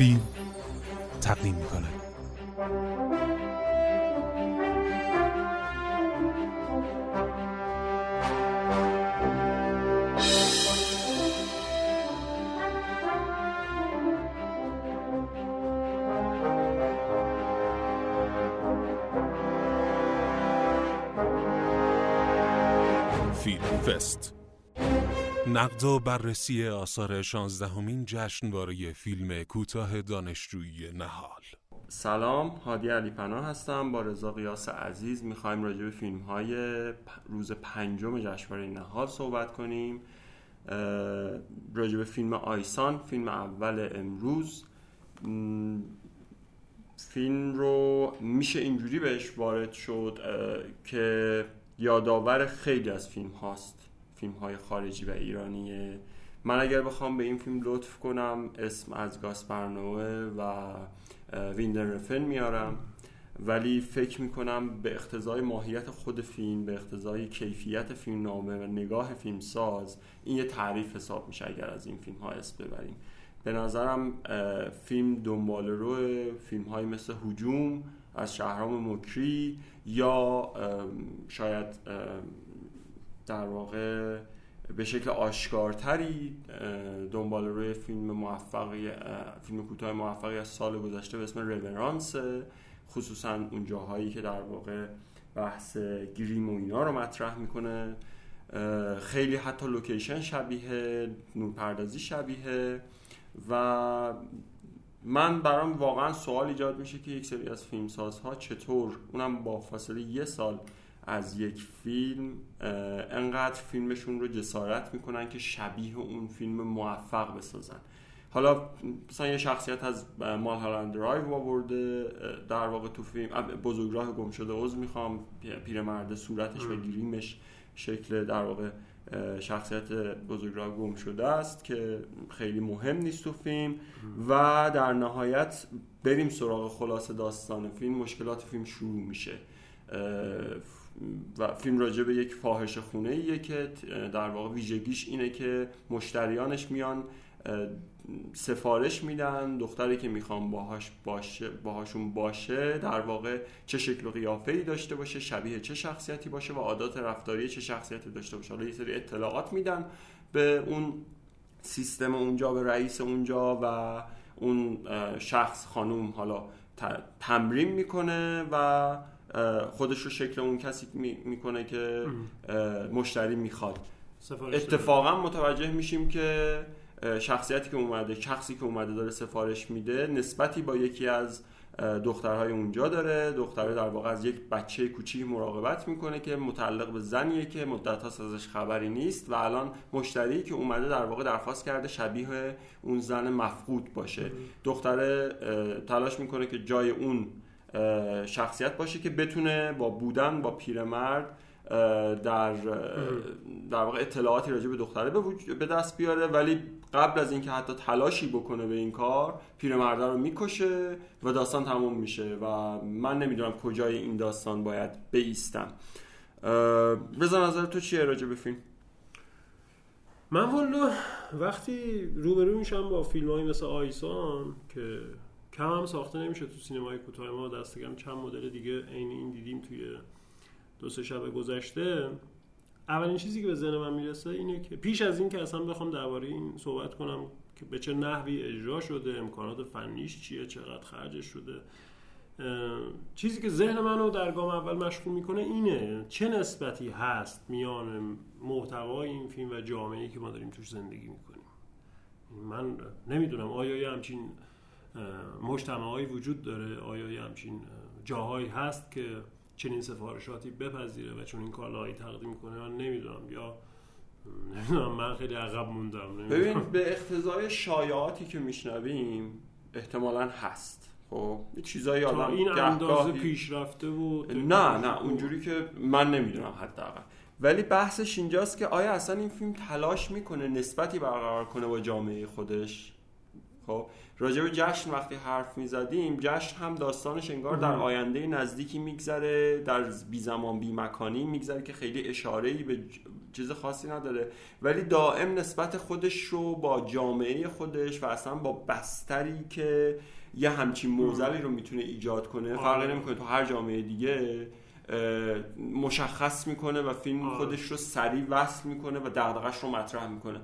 فیلم تقدیم می‌کنه فیلم فست نقد و بررسی آثار شانزدهمین جشنواره فیلم کوتاه دانشجویی نهال. سلام هادی علی پناه هستم. با رضا قیاس عزیز می‌خوایم راجع به فیلم های روز پنجم جشنواره نهال صحبت کنیم. راجع به فیلم آیسان فیلم اول امروز. فیلم رو میشه اینجوری بهش وارد شد که یادآور خیلی از فیلم هاست. فیلم های خارجی و ایرانیه. من اگر بخوام به این فیلم لطف کنم اسم از گاسپرنوه و ویندرفن میارم. ولی فکر می‌کنم به اقتضای ماهیت خود فیلم به اقتضای کیفیت فیلم نامه و نگاه فیلم ساز این یه تعریف حساب میشه اگر از این فیلم ها اسم ببریم. به نظرم فیلم دنبال رو فیلم های مثل هجوم از شهرام مکری یا شاید در واقع به شکل آشکارتری دنبال روی فیلم موفقی فیلم کوتاه موفقی از سال گذشته به اسم رورانس خصوصا اون جاهایی که در واقع بحث گریم و اینا رو مطرح می‌کنه. خیلی حتی لوکیشن شبیه نورپردازی شبیه و من برام واقعا سوال ایجاد میشه که یک سری از فیلمسازها چطور اونم با فاصله یه سال از یک فیلم انقدر فیلمشون رو جسارت می‌کنن که شبیه اون فیلم موفق بسازن. حالا مثلا یه شخصیت از مال هالند درایو آورده در واقع تو فیلم بزرگراه گم شده عضو می‌خوام پیرمرد صورتش و گریمش شکل در واقع شخصیت بزرگراه گم شده است که خیلی مهم نیست تو فیلم. و در نهایت بریم سراغ خلاصه داستان فیلم. مشکلات فیلم شروع میشه. و فیلم راجع به یک فاحش خونه ایه که در واقع ویژگیش اینه که مشتریانش میان سفارش میدن دختری که می‌خوام باهاش باشه باهاشون باشه در واقع چه شکل و قیافه ای داشته باشه شبیه چه شخصیتی باشه و عادات رفتاری چه شخصیتی داشته باشه. حالا یه سری اطلاعات میدن به اون سیستم اونجا به رئیس اونجا و اون شخص خانوم حالا تمرین می‌کنه و خودش رو شکل اون کسی می‌کنه که مشتری می‌خواد. اتفاقا متوجه میشیم که شخصیتی که اومده شخصی که اومده داره سفارش میده نسبتی با یکی از دخترهای اونجا داره. دختره در واقع از یک بچه کوچیک مراقبت می‌کنه که متعلق به زنیه که مدت هاست ازش خبری نیست و الان مشتری که اومده در واقع درخواست کرده شبیه اون زن مفقود باشه. دختره تلاش می‌کنه که جای اون شخصیت باشه که بتونه با بودن با پیرمرد در در واقع اطلاعاتی راجع به دختره به دست بیاره. ولی قبل از اینکه حتی تلاشی بکنه به این کار پیرمرده رو می‌کشه و داستان تموم میشه و من نمی‌دونم کجای این داستان باید بیستم. رضا نظر تو چیه راجع به فیلم؟ من والا وقتی روبرو میشم با فیلم های مثل آیسان که کم هم ساخته نمیشه تو سینمای کوتاه ما دستگم چند مدل دیگه عین این دیدیم توی دو سه شب گذشته. اولین چیزی که به ذهن من می‌رسه اینه که پیش از این که اصلا بخوام درباره این صحبت کنم که به چه نحوی اجرا شده امکانات فنیش چیه چقدر خرجش شده چیزی که ذهن منو در گام اول مشغول می‌کنه اینه چه نسبتی هست میان محتوای این فیلم و جامعه‌ای که ما داریم توش زندگی می‌کنیم. من نمی‌دونم آیا یه همچین مجتمعهایی وجود داره. آیا یه همچین جاهایی هست که چنین سفارشاتی بپذیره و چون این کالاهایی تقدیم کنه؟ من نمی‌دونم. یا نمی‌دونم. من خیلی عقب موندم. ببین به اقتضای شایعاتی که میشنویم احتمالا هست. خب چیزایی آدم این اندازه پیشرفته و نه نه. اونجوری که من نمی‌دونم حداقل. ولی بحثش اینجاست که آیا اصلا این فیلم تلاش می‌کنه نسبتی برقرار کنه با جامعه خودش؟ خب راجع به جشن وقتی حرف می‌زدیم جشن هم داستانش انگار در آینده نزدیکی میگذره در بی زمان بی مکانی میگذره که خیلی اشاره به چیز خاصی نداره. ولی دائم نسبت خودش رو با جامعه خودش و اصلا با بستری که یه همچین موزلی رو می‌تونه ایجاد کنه فرقی آره. نمی‌کنه. تو هر جامعه دیگه مشخص می‌کنه و فیلم آره. خودش رو سریع وصل می‌کنه و دغدغش رو مطرح می‌کنه.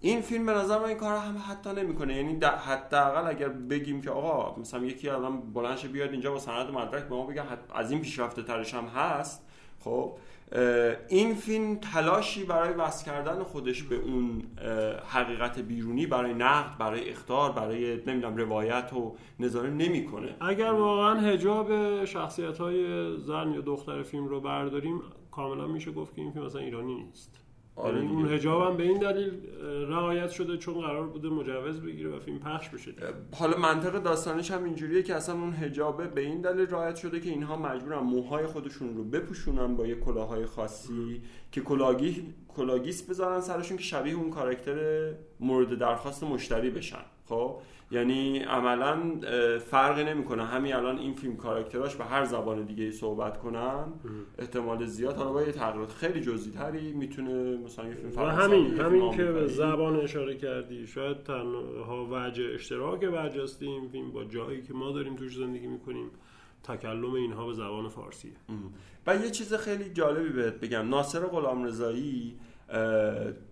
این فیلم به نظر من این کار هم حتی نمی‌کنه. یعنی حداقل اگر بگیم که آقا مثلا یکی الان بلندش بیاد اینجا با سند مدرک به ما بگه از این پیشرفته ترش هم هست. خب این فیلم تلاشی برای وصل کردن خودش به اون حقیقت بیرونی برای نقد برای اختار برای نمی‌دونم روایت و نظاره نمی‌کنه. اگر واقعا هجاب شخصیت های زن یا دختر فیلم رو برداریم کاملا میشه گفت که این فیلم اصلا ایرانی نیست. آره دیگه. اون حجاب هم به این دلیل رعایت شده چون قرار بوده مجوز بگیره و فیلم پخش بشه دیگه. حالا منطق داستانش هم اینجوریه که اصلا اون حجابه به این دلیل رعایت شده که اینها مجبورن موهای خودشون رو بپوشونن با یه کلاهای خاصی که کلاگی کلاگیس بذارن سرشون که شبیه اون کاراکتر مورد درخواست مشتری بشن خب یعنی عملا فرقی نمی‌کنه. همین الان این فیلم کاراکتراش به هر زبان دیگه ای صحبت کنن احتمال زیاد. حالا با یه تغییرات خیلی جزئی تری می‌تونه مثلا یه فیلم فرانسوی، همین همین که به. زبان اشاره کردی. شاید تنها وجه اشتراک برجسته این فیلم با جایی که ما داریم توش زندگی می‌کنیم تکلم اینها به زبان فارسیه. و یه چیز خیلی جالبی بهت بگم. ناصر غلامرضایی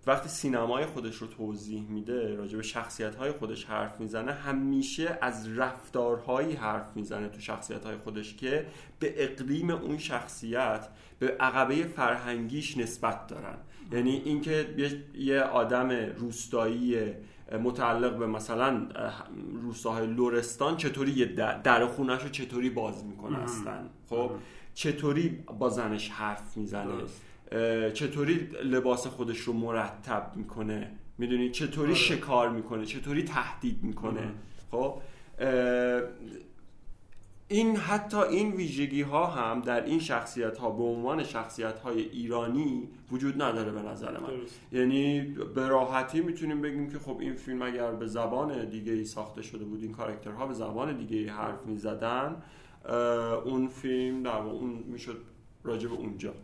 وقتی سینمای خودش رو توضیح میده راجع به شخصیت های خودش حرف می‌زنه همیشه از رفتارهایی حرف می‌زنه تو شخصیت های خودش که به اقلیم اون شخصیت به عقبه فرهنگیش نسبت دارن. یعنی اینکه یه- آدم روستایی متعلق به مثلا روستاهای لورستان چطوری در در خونش رو چطوری باز می‌کنه اصلا خب؟ چطوری با زنش حرف می‌زنه؟ درست. چطوری لباس خودش رو مرتب می‌کنه؟ می‌دونی؟ چطوری آره. شکار می‌کنه؟ چطوری تهدید می‌کنه؟ خب اه، این حتی این ویژگی ها هم در این شخصیت ها به عنوان شخصیت های ایرانی وجود نداره به نظر من. درست. یعنی به راحتی می‌تونیم بگیم که خب این فیلم اگر به زبان دیگه ای ساخته شده بود این کاراکترها به زبان دیگه ای حرف می‌زدن اون فیلم در اون می‌شد راجع به اونجا.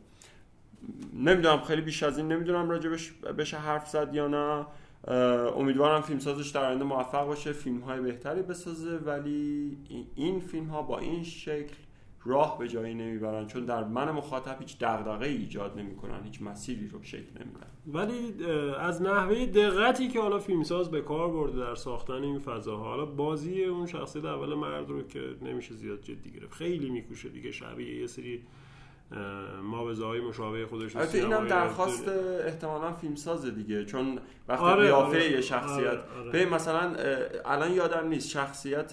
نمی‌دونم خیلی بیش از این نمی‌دونم راجبش بشه حرف زد یا نه. امیدوارم فیلم سازش در آینده موفق باشه فیلم های بهتری بسازه ولی این- فیلم ها با این شکل راه به جایی نمی‌برن چون در من مخاطب هیچ دغدغه ایجاد نمی‌کنن هیچ مسیری رو شکل نمیدن. ولی از نحوه دقتی که حالا فیلمساز به کار برده در ساختن این فضاها حالا بازی اون شخصیت اول مرد رو که نمیشه زیاد جدی گرفت خیلی میکوشه دیگه شبیه یه سری ماوزه های مشابه خودش البته اینم درخواست. احتمالا فیلمساز دیگه چون وقتی آره، قیافه آره، یه شخصیت آره، آره. مثلا الان یادم نیست شخصیت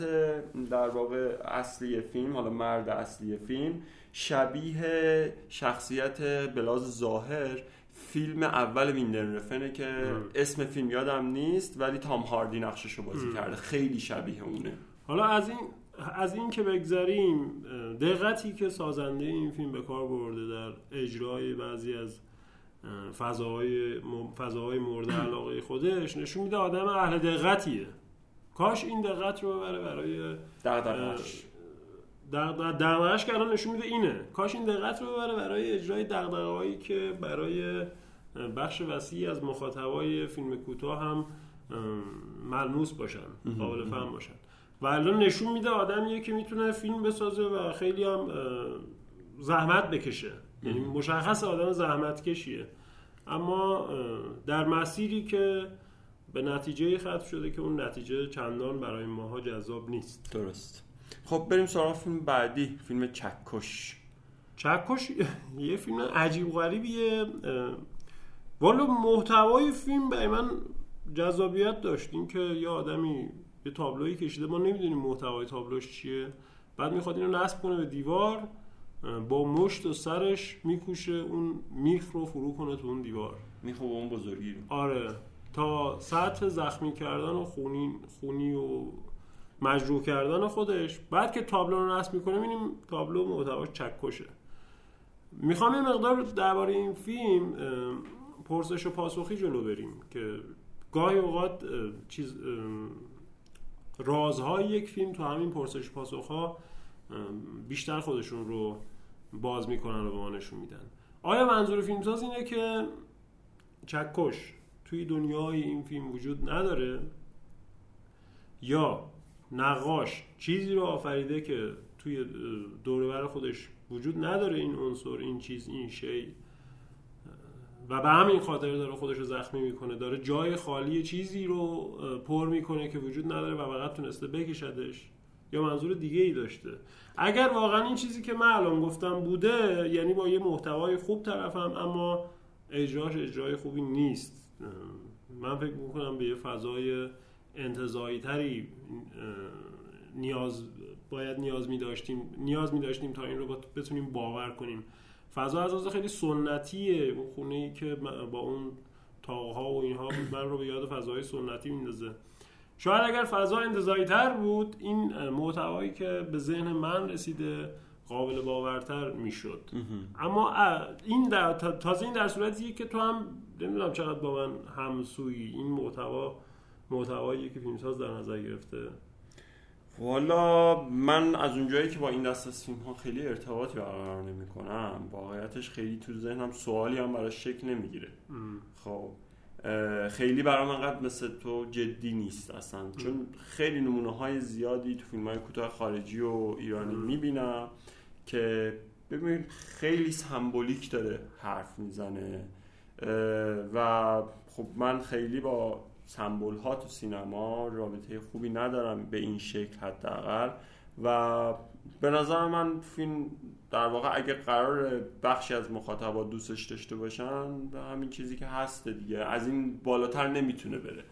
در واقع اصلی فیلم حالا مرد اصلی فیلم شبیه شخصیت بلاز ظاهر فیلم اول ویندن رفنه که اسم فیلم یادم نیست ولی تام هاردی نقشش رو بازی کرده. خیلی شبیه اونه. حالا از این از این که بگذریم اه، دقتی که سازنده این فیلم به کار برده در اجرای بعضی از اه، فضاهای فضاهای مورد علاقه خودش نشون میده آدم اهل دقتیه. کاش این دقت رو ببره برای دغدغه دغدغه‌اش. که الان نشون میده اینه. کاش این دقت رو ببره برای اجرای دغدغه‌هایی که برای بخش وسیعی از مخاطبای فیلم کوتاه هم ملموس باشن قابل فهم باشن. و الان نشون میده آدمیه که می‌تونه فیلم بسازه و خیلی هم زحمت بکشه. یعنی مشخص آدم زحمت کشیه اما در مسیری که به نتیجه ختم شده که اون نتیجه چندان برای ماها جذاب نیست. درست. خب بریم سراغ فیلم بعدی فیلم چکش. چکش یه فیلم عجیب غریبیه. والا محتوای فیلم برای من جذابیت داشت. این که یه آدمی یه تابلویی کشیده. ما نمی‌دونیم محتوای تابلوش چیه. بعد می‌خواد اینو نصب کنه به دیوار با مشت و سرش میکوشه. اون میخ رو فرو کنه تو اون دیوار. می‌خوام اون بزرگی رو آره. تا سطح زخمی کردن و خونی, خونی و مجروح کردن خودش. بعد که تابلو رو نصب می‌کنه می‌بینیم تابلو محتواش چکشه می‌خوام یه مقدار درباره این فیلم پرسش و پاسخی جلو بریم که گاهی اوقات چیز رازهای یک فیلم تو همین پرسش پاسخ ها بیشتر خودشون رو باز می‌کنن و به ما نشون میدن. آیا منظور فیلمساز اینه که چکش توی دنیای این فیلم وجود نداره؟ یا نقاش چیزی رو آفریده که توی دوربر خودش وجود نداره این عنصر این چیز این شی؟ و به همین خاطر داره خودش رو زخمی می‌کنه. داره جای خالی چیزی رو پر می‌کنه که وجود نداره و فقط تونسته بکشدش. یا منظور دیگه ای داشته. اگر واقعا این چیزی که من الان گفتم بوده یعنی با یه محتوای خوب طرفم اما اجراش اجرای خوبی نیست. من فکر می‌کنم به یه فضای انتظایی تری نیاز باید نیاز می داشتیم نیاز می داشتیم تا این رو بتونیم باور کنیم. فضا از خیلی سنتیه. اون خونه ای که با اون تاقها و اینها من رو به یاد فضای سنتی میندازه. شاید اگر فضا انتظایی تر بود این محتوایی که به ذهن من رسیده قابل باورتر می‌شد. اما این در تازه این در صورتیه که تو هم نمی‌دونم چقدر با من همسویی. این محتوا محتوایی که فیلمساز در نظر گرفته. والا من از اونجایی که با این دست از فیلم ها خیلی ارتباطی برقرار نمی کنم واقعیتش خیلی تو ذهنم سوالی هم براش شکل نمی‌گیره. خب خیلی برای من قد مثل تو جدی نیست اصلا. چون خیلی نمونه های زیادی تو فیلم های کوتاه خارجی و ایرانی می‌بینم که ببین خیلی سمبولیک داره حرف می‌زنه. و خب من خیلی با سمبول ها تو سینما رابطه خوبی ندارم به این شکل حداقل. و به نظر من فیلم در واقع اگه قرار بخشی از مخاطبا دوستش داشته باشن به همین چیزی که هست دیگه از این بالاتر نمی‌تونه بره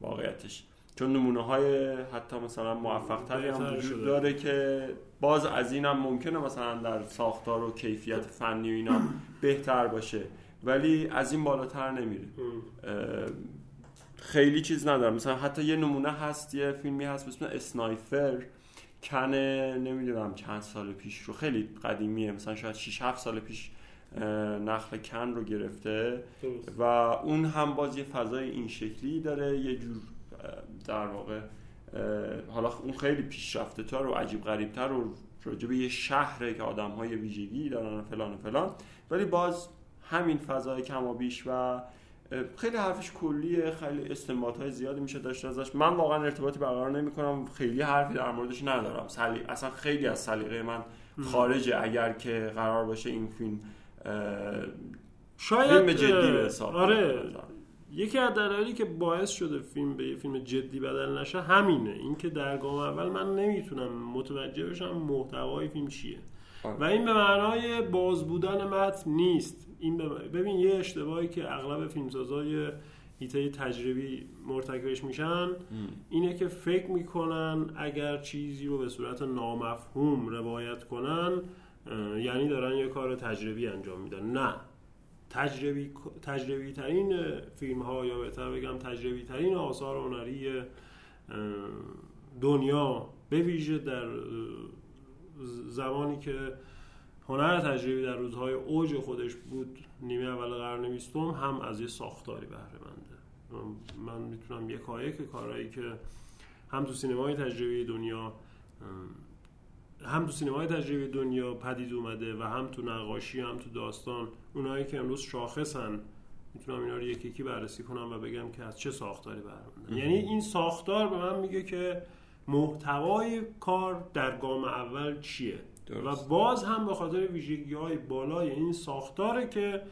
واقعیتش. چون نمونه های حتی مثلا موفق تری هم وجود داره که باز از این هم ممکنه مثلا در ساختار و کیفیت فنی و اینا بهتر باشه ولی از این بالاتر نمیره. خیلی چیز ندارم. مثلا حتی یه نمونه هست یه فیلمی هست به اسم اسنایفر کنه نمی‌دونم چند سال پیش رو. خیلی قدیمیه. مثلا شاید 6 7 سال پیش نخل کن رو گرفته. و اون هم باز یه فضای این شکلی داره. یه جور در واقع حالا اون خیلی پیشرفته تر و عجیب غریب تر و راجب یه شهره که آدم های ویژگی دارن فلان و فلان. ولی باز همین فضای کم و بیش و خیلی حرفش کلیه خیلی استنباط های زیادی میشه داشت ازش. من واقعا ارتباطی برقرار نمی کنم خیلی حرفی در موردش ندارم. سلی... اصلا خیلی از سلیقه من خارجه اگر که قرار باشه این فیلم شاید فیلم جدی به حساب آره. یکی از دلایلی که باعث شده فیلم به یه فیلم جدی بدل نشه همینه. اینکه در گام اول من نمی‌تونم متوجه بشم محتوای فیلم چیه. آره. و این به معنای باز بودن متن نیست. این ببین یه اشتباهی که اغلب فیلمسازای هیته تجربی مرتکبش میشن اینه که فکر می‌کنن اگر چیزی رو به صورت نامفهوم روایت کنن یعنی دارن یه کار تجربی انجام میدن. نه. تجربی, تجربی ترین فیلم ها یا بهتر بگم تجربی ترین آثار هنری دنیا به ویژه در زمانی که هنر تجربی در روزهای اوج خودش بود نیمه اول قرن بیستم هم از یه ساختاری بهره منده من می‌تونم یک که کارهایی که هم تو سینمای تجربی دنیا هم تو سینمای تجربی دنیا پدید اومده و هم تو نقاشی هم تو داستان اونایی که امروز شاخصن می‌تونم اینا رو یکی یکی بررسی کنم و بگم که از چه ساختاری برمونده یعنی این ساختار به من میگه که محتوای کار در گام اول چیه؟ و باز هم به خاطر ویژگی های بالای این ساختاره که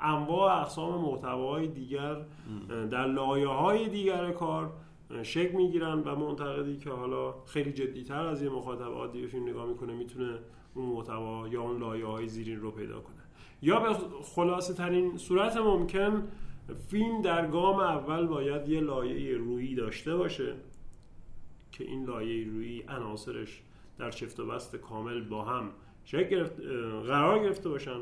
انواع اقسام محتواهای دیگر در لایه های دیگر کار شکل می‌گیرن و منتقدی که حالا خیلی جدیتر از یه مخاطب عادی به فیلم نگاه می‌کنه می‌تونه اون محتوا یا اون لایه های زیرین رو پیدا کنه. یا به خلاصه ترین صورت ممکن فیلم در گام اول باید یه لایه رویی داشته باشه که این لایه رویی عناصرش در چفت و بست کامل با هم گرفت قرار گرفته باشن.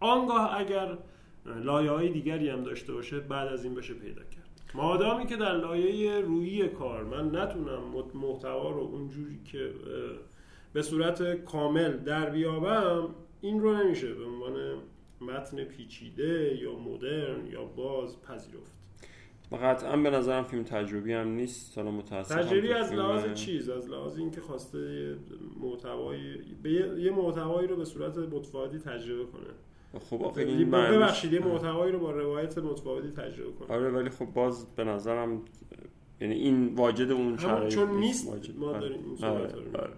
آنگاه اگر لایه های دیگری هم داشته باشه بعد از این بشه پیدا کرد. مادامی که در لایه رویی کار من نتونم محتوا رو اونجوری که به صورت کامل در بیابم این رو نمیشه. به عنوان متن پیچیده یا مدرن یا باز پذیرفت. قطعا به نظرم فیلم تجربی هم نیست حالا متاسفم تجربی از لحاظ چیز از لحاظ اینکه خواسته به یه, محتوایی رو به صورت متفاوتی تجربه کنه خب آخه یه- این ببخشید یه محتوایی رو با روایت متفاوتی تجربه کنه آره ولی خب باز به نظرم یعنی این واجد اون شرایط چون نیست واجد. ما آره. داریم این آره، صحبت رو می‌کنیم. آره.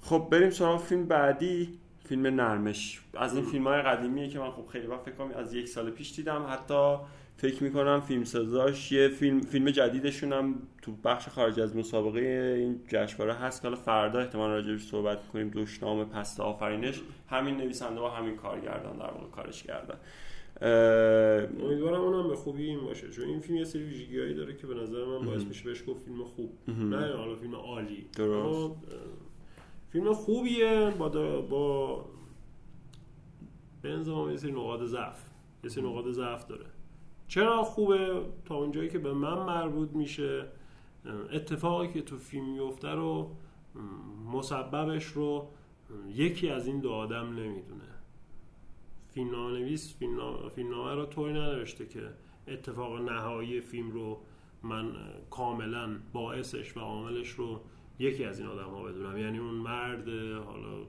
خب بریم سراغ فیلم بعدی فیلم نرمش از این فیلم های قدیمیه که من خب خیلی وقت فکر کنم از یک سال پیش دیدم حتی فکر می‌کنم فیلم سازاش یه فیلم فیلم جدیدشون هم تو بخش خارج از مسابقه این جشنواره هست. که حالا فردا احتمال راجعش صحبت می‌کنیم دشنام پست آفرینش. همین نویسنده و همین کارگردان در واقع کارش کردن. امیدوارم اونم به خوبی این باشه. چون این فیلم یه سری ویژگیهایی داره که به نظر من باعث میشه بهش گفت فیلم خوب. نه حالا فیلم عالی. درست. اه، فیلم خوبیه. با با به یه سری نقاط ضعف. یه سری نقاط ضعف داره. چرا خوبه تا اونجایی که به من مربوط میشه؟ اتفاقی که تو فیلم میفته رو مسببش رو یکی از این دو آدم نمی‌دونه. فیلمنامه‌نویس فیلمنا- فیلمنامه رو طوری ننوشته که اتفاق نهایی فیلم رو من کاملا باعثش و عاملش رو یکی از این آدم ها بدونم. یعنی اون مرد حالا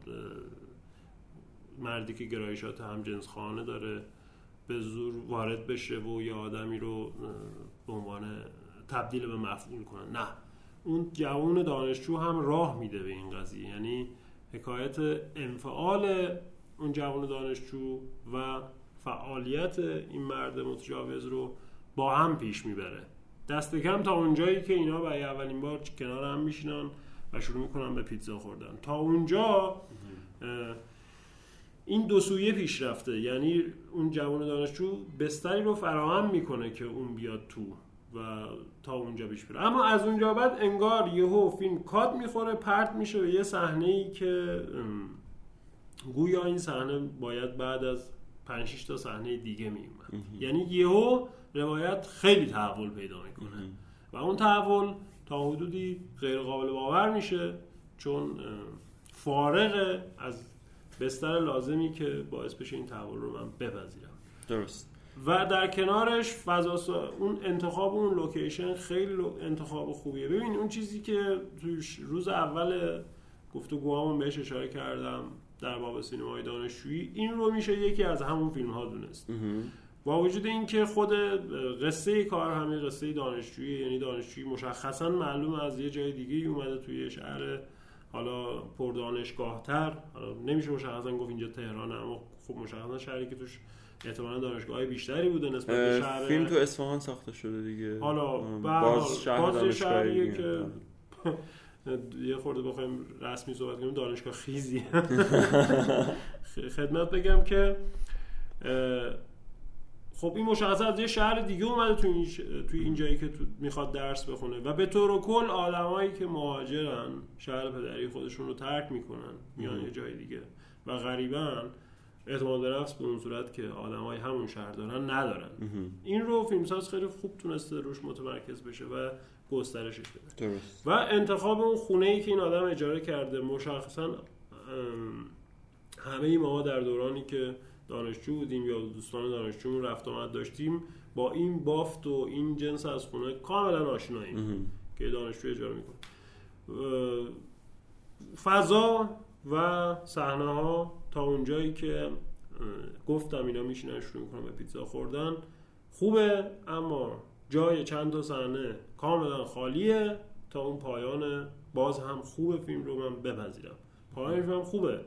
مردی که گرایشات همجنس خانه داره. به زور وارد بشه و یه آدمی رو به عنوان تبدیل به مفعول کنه. نه. اون جوان دانشجو هم راه میده به این قضیه. یعنی حکایت انفعال اون جوان دانشجو و فعالیت این مرد متجاوز رو با هم پیش می‌بره. دست کم تا اونجایی که اینا برای اولین بار کنار هم میشینن و شروع می‌کنن به پیتزا خوردن. تا اونجا این دو سویه پیش رفته یعنی اون جوان دانشجو بستری رو فراهم می‌کنه که اون بیاد تو و تا اونجا پیش بره. اما از اونجا بعد انگار یهو فیلم کات می‌خوره پرت میشه به یه صحنه ای که گویا این صحنه باید بعد از 5 6 تا صحنه دیگه میومد یعنی یهو روایت خیلی تحول پیدا می‌کنه. و اون تحول تا حدودی غیر قابل باور میشه چون فارغ از بستر لازمی که باعث بشه این تحول رو من بپذیرم. درست. و در کنارش فضا اون انتخاب اون لوکیشن خیلی لو- انتخاب خوبیه. ببین اون چیزی که توش روز اول گفتگوهامون بهش اشاره کردم در باب سینمای دانشجویی این رو میشه یکی از همون فیلم ها دونست با وجود اینکه خود قصه کار همین قصه دانشجویی یعنی دانشجویی مشخصا معلوم از یه جای دیگه اومده توی شهر حالا پر دانشگاه تر حالا نمیشه مشخصا گفت اینجا تهران اما خب مشخصا شهری که توش احتمالا دانشگاه بیشتری بوده نسبت به شهر فیلم تو اصفهان ساخته شده دیگه. حالا باز شهر باز شهریه. که یه خورده بخوایم رسمی صحبت کنیم دانشگاه خیزی خدمت بگم که خب این مشخصا از یه شهر دیگه اومده تو این, ش... توی این جایی که تو می‌خواد درس بخونه. و به طور کل آدمایی که مهاجرن شهر پدری خودشون رو ترک می‌کنن میان یه جای دیگه. و غریبن اعتماد به نفس به اون صورت که آدمای همون شهر دارن ندارن. این رو فیلمساز خیلی خوب تونسته روش متمرکز بشه و گسترشش بده. درست. و انتخاب اون خونه ای که این آدم اجاره کرده مشخصا همه ما در دورانی که دانشجو بودیم یا دوستان دانشجومون رفت آمد داشتیم. با این بافت و این جنس از خونه کاملا آشناییم که دانشجو اجاره می‌کنه. فضا و صحنه ها تا اونجایی که گفتم اینا میشینن شروع می‌کنن به پیتزا خوردن خوبه اما جای چند تا صحنه کاملا خالیه تا اون پایان باز هم خوبه فیلم رو من بپذیرم. پایان فیلم خوبه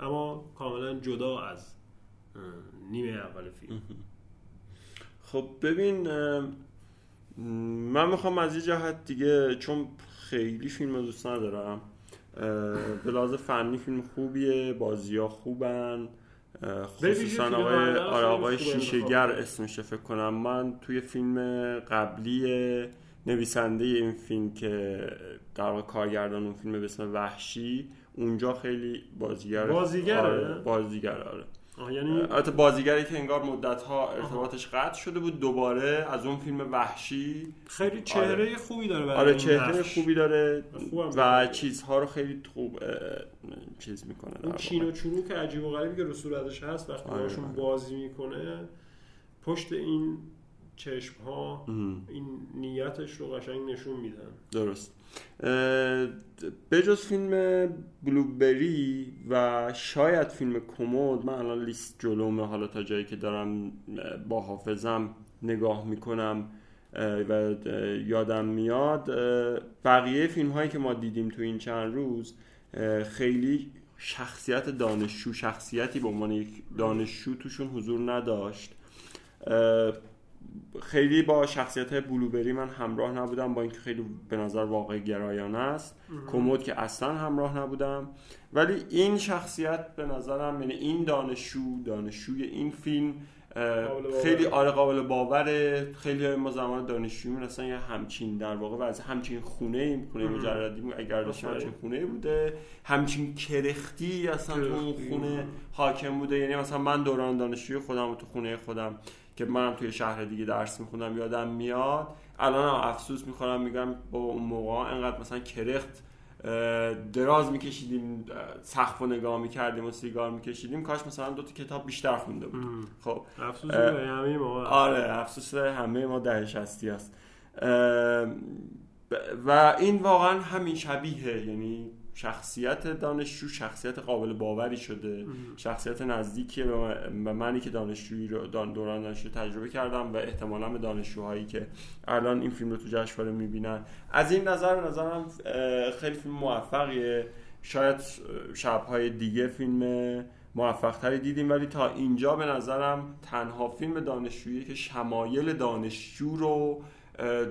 اما کاملا جدا از نیمه اول فیلم خب ببین من می‌خوام از یه جهت دیگه چون خیلی فیلم رو دوست ندارم به لحاظ فنی فیلم خوبیه بازی ها خوبن خصوصا آقای آره آقای انتخاب. اسمشه فکر کنم من توی فیلم قبلی نویسنده این فیلم که در واقع کارگردان اون فیلم به اسم وحشی اونجا خیلی بازیگر بازیگره؟ آره بازیگر آره یعنی البته بازیگری که انگار مدت ها ارتباطش قطع شده بود دوباره از اون فیلم وحشی خیلی چهره خوبی داره برای آره چهره نقش. خوبی داره و. چیزها رو خیلی خوب چیز می‌کنه اون. چین و چروک عجیب و غریبی که رو صورتش هست وقتی آره، باشون آره. بازی می‌کنه پشت این چشم ها این نیتش رو قشنگ نشون میدن درست بجز فیلم بلوبری و شاید فیلم کمد من الان لیست جلومه حالا تا جایی که دارم با حافظم نگاه می‌کنم و یادم میاد بقیه فیلم هایی که ما دیدیم تو این چند روز خیلی شخصیت دانشجو شخصیتی به عنوان یک دانشجو توشون حضور نداشت. خیلی با شخصیت بلوبری من همراه نبودم با اینکه خیلی به نظر واقع گرایانه است. کمود که اصلا همراه نبودم. ولی این شخصیت به نظرم یعنی این دانشجو دانشجوی این فیلم خیلی آره قابل باوره. خیلی ما زمان دانشجویی اصلا یه همچین در واقع و از همچین خونه خونه مجردی اگر داشت همچین خونه بوده. همچین کرختی اصلا تو اون خونه حاکم بوده. یعنی مثلا من دوران دانشجویی خودم و تو خونه خودم. که منم توی شهر دیگه درس می‌خونم یادم میاد. الان افسوس می‌خورم میگم با اون موقع انقدر مثلا کرخت دراز میکشیدیم سقف و نگاه می‌کردیم و سیگار میکشیدیم. کاش مثلا دو تا کتاب بیشتر خونده بود خب افسوس همه ما. آره افسوس همه ما دهش هستی است. و این واقعا همین شبیه یعنی شخصیت دانشجو شخصیت قابل باوری شده. شخصیت نزدیکی به منی که دانشجویی رو دوران دانشجو تجربه کردم و احتمالا به دانشجوهایی که الان این فیلم رو تو جشنواره می‌بینن. از این نظر به نظرم خیلی فیلم موفقیه. شاید شبهای دیگه فیلم موفق تری دیدیم. ولی تا اینجا به نظرم تنها فیلم دانشجویی که شمایل دانشجو رو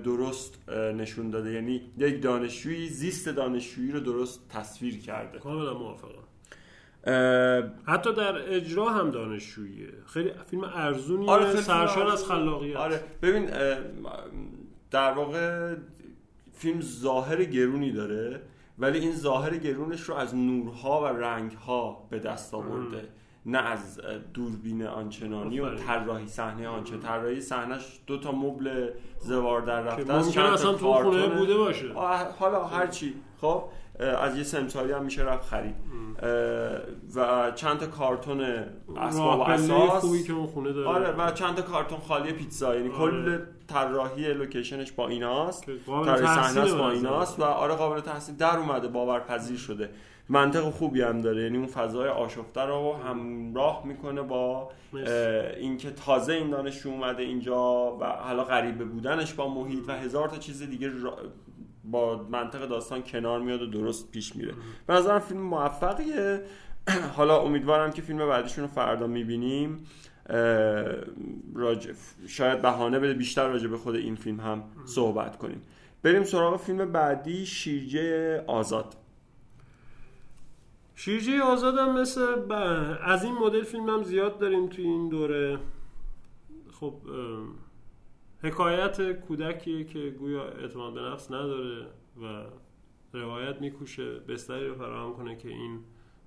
درست نشون داده. یعنی یک دانشجویی زیست دانشجویی رو درست تصویر کرده. کاملا موافقم. حتی در اجرا هم دانشجوییه. خیلی فیلم ارزونیه آره سرشار از خلاقیت. آره ببین در واقع فیلم ظاهر گرونی داره ولی این ظاهر گرونش رو از نورها و رنگها به دست آورده. نه از دوربین آنچنانی و طراحی صحنه آنچه. طراحی صحنهش دو تا مبل زوار در رفته است ممکن اصلا تو خونه بوده باشه. حالا هر چی. خب از یه سمساری هم میشه رفت خرید. و چند تا کارتون اسباب اساس. خوبی که اون خونه داره. آره و چند تا کارتون خالی پیتزا. یعنی آره. کل طراحی لوکیشنش با ایناست. طراحی صحنه با ایناست و آره قابل تحسین. در اومده باورپذیر شده. منطق خوبی هم داره. یعنی اون فضای آشفته رو همراه می‌کنه با اینکه تازه این دانشجو اومده اینجا و حالا غریبه بودنش با محیط و هزار تا چیز دیگه با منطق داستان کنار میاد و درست پیش میره. به نظرم فیلم موفقیه. حالا امیدوارم که فیلم بعدیشون رو فردا می‌بینیم. راج... شاید بهانه بده بیشتر راجع به خود این فیلم هم صحبت کنیم. بریم سراغ فیلم بعدی شیرجه آزاد. شیرجه آزادم مثل از این مدل فیلم هم زیاد داریم توی این دوره. خب حکایت کودکیه که گویا اعتماد به نفس نداره و روایت میکوشه بستری رو فراهم کنه که این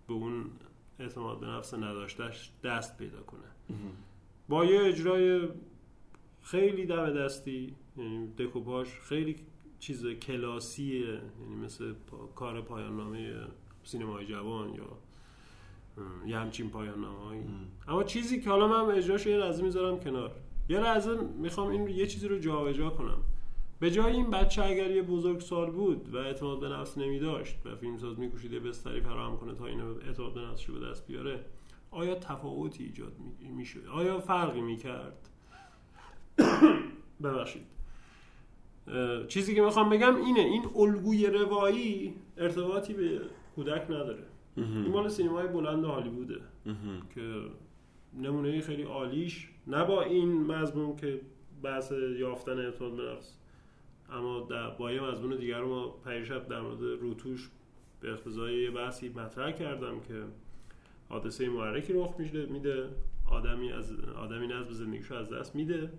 به اون اعتماد به نفس نداشتش دست پیدا کنه. با یه اجرای خیلی دم دستی یعنی دکوپاش خیلی چیز کلاسیه یعنی مثل کار پایان نامه سینمای جوان یا یه همچین پایان نامه‌ای اما چیزی که حالا من اجراش یه لحظه می‌ذارم کنار. یه لحظه می‌خوام این یه چیزی رو جابجا کنم. به جای این بچه اگر یه بزرگ سال بود و اعتماد به نفس نمی داشت و فیلمساز میکوشید یه بستری فراهم کنه تا اینو اعتماد به نفسش به دست بیاره آیا تفاوتی ایجاد می‌شد؟ آیا فرقی می‌کرد؟ ببخشید. چیزی که می‌خوام بگم اینه این الگوی روایی ارتباطی به کودک نداره. این مال سینمای بلند هالیووده. که نمونه خیلی عالیش. نه با این مضمون که بحث یافتن اعتماد به نفس اما در با یه مضمون دیگر رو ما پریشب در مورد روتوش به اقتضای یه بحثی مطرح کردم که حادثه محرکی رخ میده میده. آدمی از آدمی نظم زندگیشو از دست میده.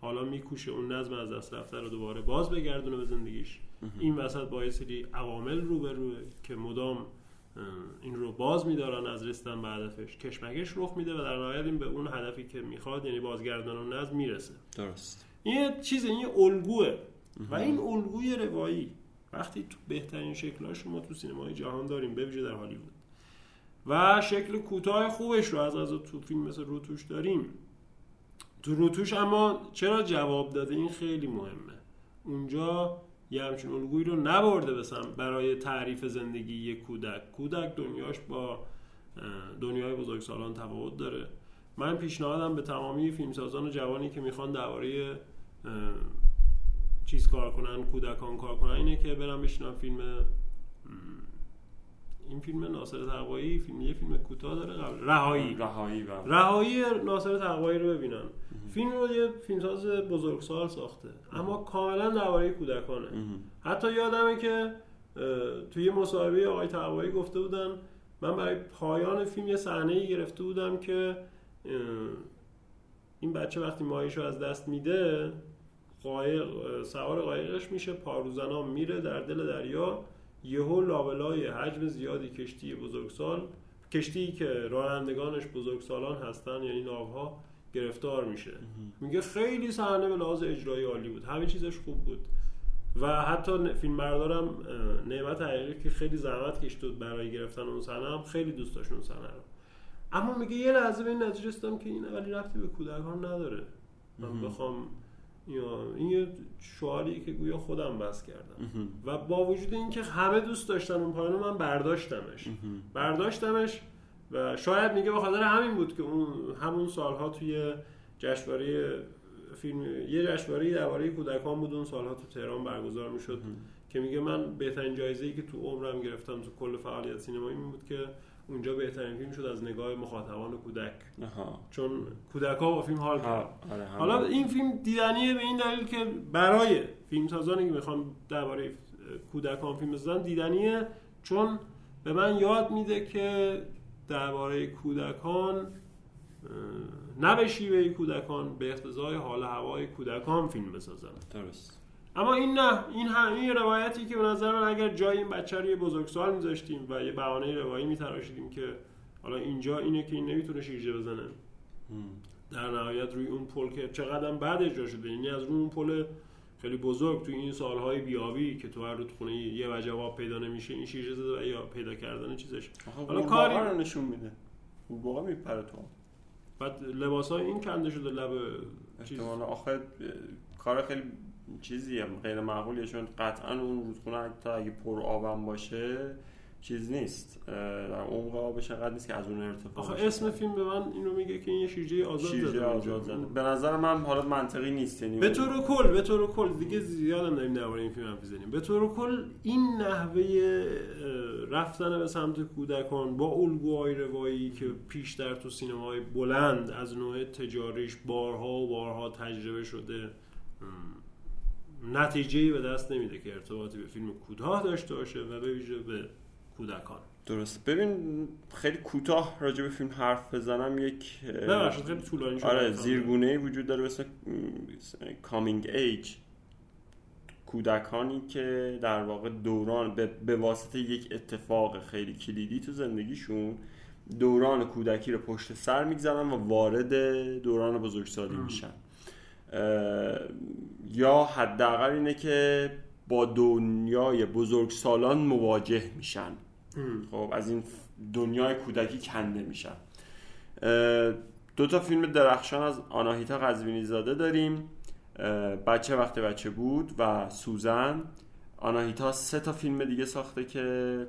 حالا میکوشه اون نظم از دست رفته رو دوباره باز بگردونه به زندگیش. این وسط با یه سری عوامل روبروه که مدام این رو باز میدارن از رسیدن به هدفش. کشمکش رخ میده و در نهایت این به اون هدفی که می‌خواد یعنی بازگردان و نظم می‌رسه. درست. این چیز این الگوه. و این الگوی روایی. وقتی تو بهترین شکلهاش ما تو سینمای جهان داریم بویژه در هالیوود. و شکل کوتاه خوبش رو از از تو فیلم مثل روتوش داریم. تو روتوش اما چرا جواب داده؟ این خیلی مهمه. اونجا یه همچین الگویی رو نبرده بسن برای تعریف زندگی یک کودک. کودک دنیاش با دنیای بزرگسالان تفاوت داره. من پیشنهادم به تمامی فیلمسازان و جوانی که می‌خوان درباره چیز کار کنن کودکان کار کنن اینه که برم بشینم فیلم این فیلم ناصر تقوایی فیلم یه فیلم کوتاه داره قبل. رهایی. رهایی رهایی ناصر تقوایی رو ببینن فیلم رو یه فیلمساز بزرگسال ساخته. اما کاملا درباره کودکانه. حتی یادمه که توی مصاحبه آقای تقوایی گفته بودن من برای پایان فیلم یه صحنه گرفته بودم که این بچه وقتی ماهیشو از دست میده قایق سوار قایقش میشه پاروزنا میره در دل دریا. یهو لابلای حجم زیادی کشتی بزرگسال کشتی که رانندگانش بزرگسالان هستن یعنی ناوها گرفتار میشه. میگه خیلی صحنه به لحاظ اجرایی عالی بود. همه چیزش خوب بود. و حتی فیلم بردارم نعمت حقیقی که خیلی زحمت کشید برای گرفتن اون صحنه هم خیلی دوست داشت اون صحنه رو. اما میگه یه لحظه به این نتیجه رسیدم که این ولی رفتی به کودکان نداره. من بخوام این یه شعاریه که گویا خودم بس کردم. و با وجود اینکه همه دوست داشتن اون پایانو من برداشتمش. برداشتمش و شاید میگه به خاطر همین بود که اون همون سالها توی جشنواره فیلم یه جشنواره درباره کودکان بود اون سالها تو تهران برگزار می‌شد. که میگه من بهترین جایزه ای که تو عمرم گرفتم تو کل فعالیت سینمایی این بود که اونجا بهترین فیلم شد از نگاه مخاطبان کودک. آها. چون کودک ها با فیلم حال کرد آره حالا این فیلم دیدنیه به این دلیل که برای فیلم سازانی که می‌خوان درباره کودکان فیلم بسازن دیدنیه. چون به من یاد میده که درباره کودکان نه به شیوه کودکان به اقتضای حال هوای کودکان فیلم بسازن. درست. اما این نه این هم این روایتی که به نظر من اگر جای این بچه رو یه بزرگسال میذاشتیم و یه بهانه روایی میتراشیدیم که حالا اینجا اینه که این نمی‌تونه شیرجه بزنه. در نهایت روی اون پل که چقدر بعد اجرا شده یعنی از روی اون پل خیلی بزرگ توی این سالهای بیابی که تو هر رودخونه یه وجباب پیدا نمیشه این شیرجه زده و یا پیدا کردن چیزش. حالا کاری رو نشون میده. واقعا میپره تو. بعد لباس های این کنده شده لب چیز. آخه کار خیلی چیزیه غیر معقولیه چون قطعا اون رودخونه تا اگه پر آبم باشه چیز نیست. در عمق آبش انقدر نیست که از اون ارتفاع آخه اسم فیلم به من اینو میگه که این یه شیرجه آزاد شیرجه زده آزاد زده. به نظر من حالت منطقی نیست یعنی به طور کل به طور کل. دیگه زیادم داریم درباره این فیلم حرف بزنیم به طور کل این نحوه رفتن به سمت کودکان با الگوهای روایی که پیشتر تو سینمای بلند از نوع تجاریش بارها و بارها تجربه شده. نتیجه به دست نمیده که ارتباطی به فیلم کوتاه داشته باشه و به ویژه به کودکان. درست ببین خیلی کوتاه راجع به فیلم حرف بزنم. یک ببخشید خیلی طولانی شد آره زیرگونه وجود داره. مثل کامینگ ایج. کودکانی که در واقع دوران به, به واسطه یک اتفاق خیلی کلیدی تو زندگیشون دوران کودکی رو پشت سر می‌گذارن و وارد دوران بزرگسالی میشن. یا حداقل اینه که با دنیای بزرگسالان مواجه میشن. خب از این دنیای کودکی کنده میشن. دو تا فیلم درخشان از آناهیتا قزوینی زاده داریم بچه وقت بچه بود و سوزن. آناهیتا سه تا فیلم دیگه ساخته که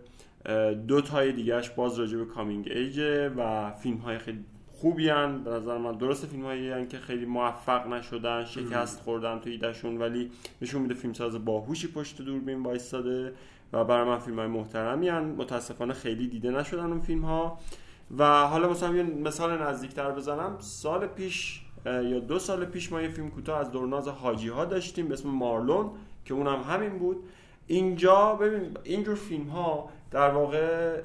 دو تای دیگهش باز راجع به کامینگ ایجه و فیلم های خیلی خوبی هن. به نظر من درست فیلم هایی که خیلی موفق نشدن شکست خوردن تو ایدهشون ولی نشون میده فیلمساز باهوشی پشت دوربین وایستاده و برای من فیلم های محترمی هن. متاسفانه خیلی دیده نشدن اون فیلم ها و حالا مثلا یه مثال نزدیکتر بزنم سال پیش یا دو سال پیش ما یه فیلم کوتاه از دورناز حاجی ها داشتیم به اسم مارلون که اونم همین بود اینجا ببین اینجور فیلم ها در واقع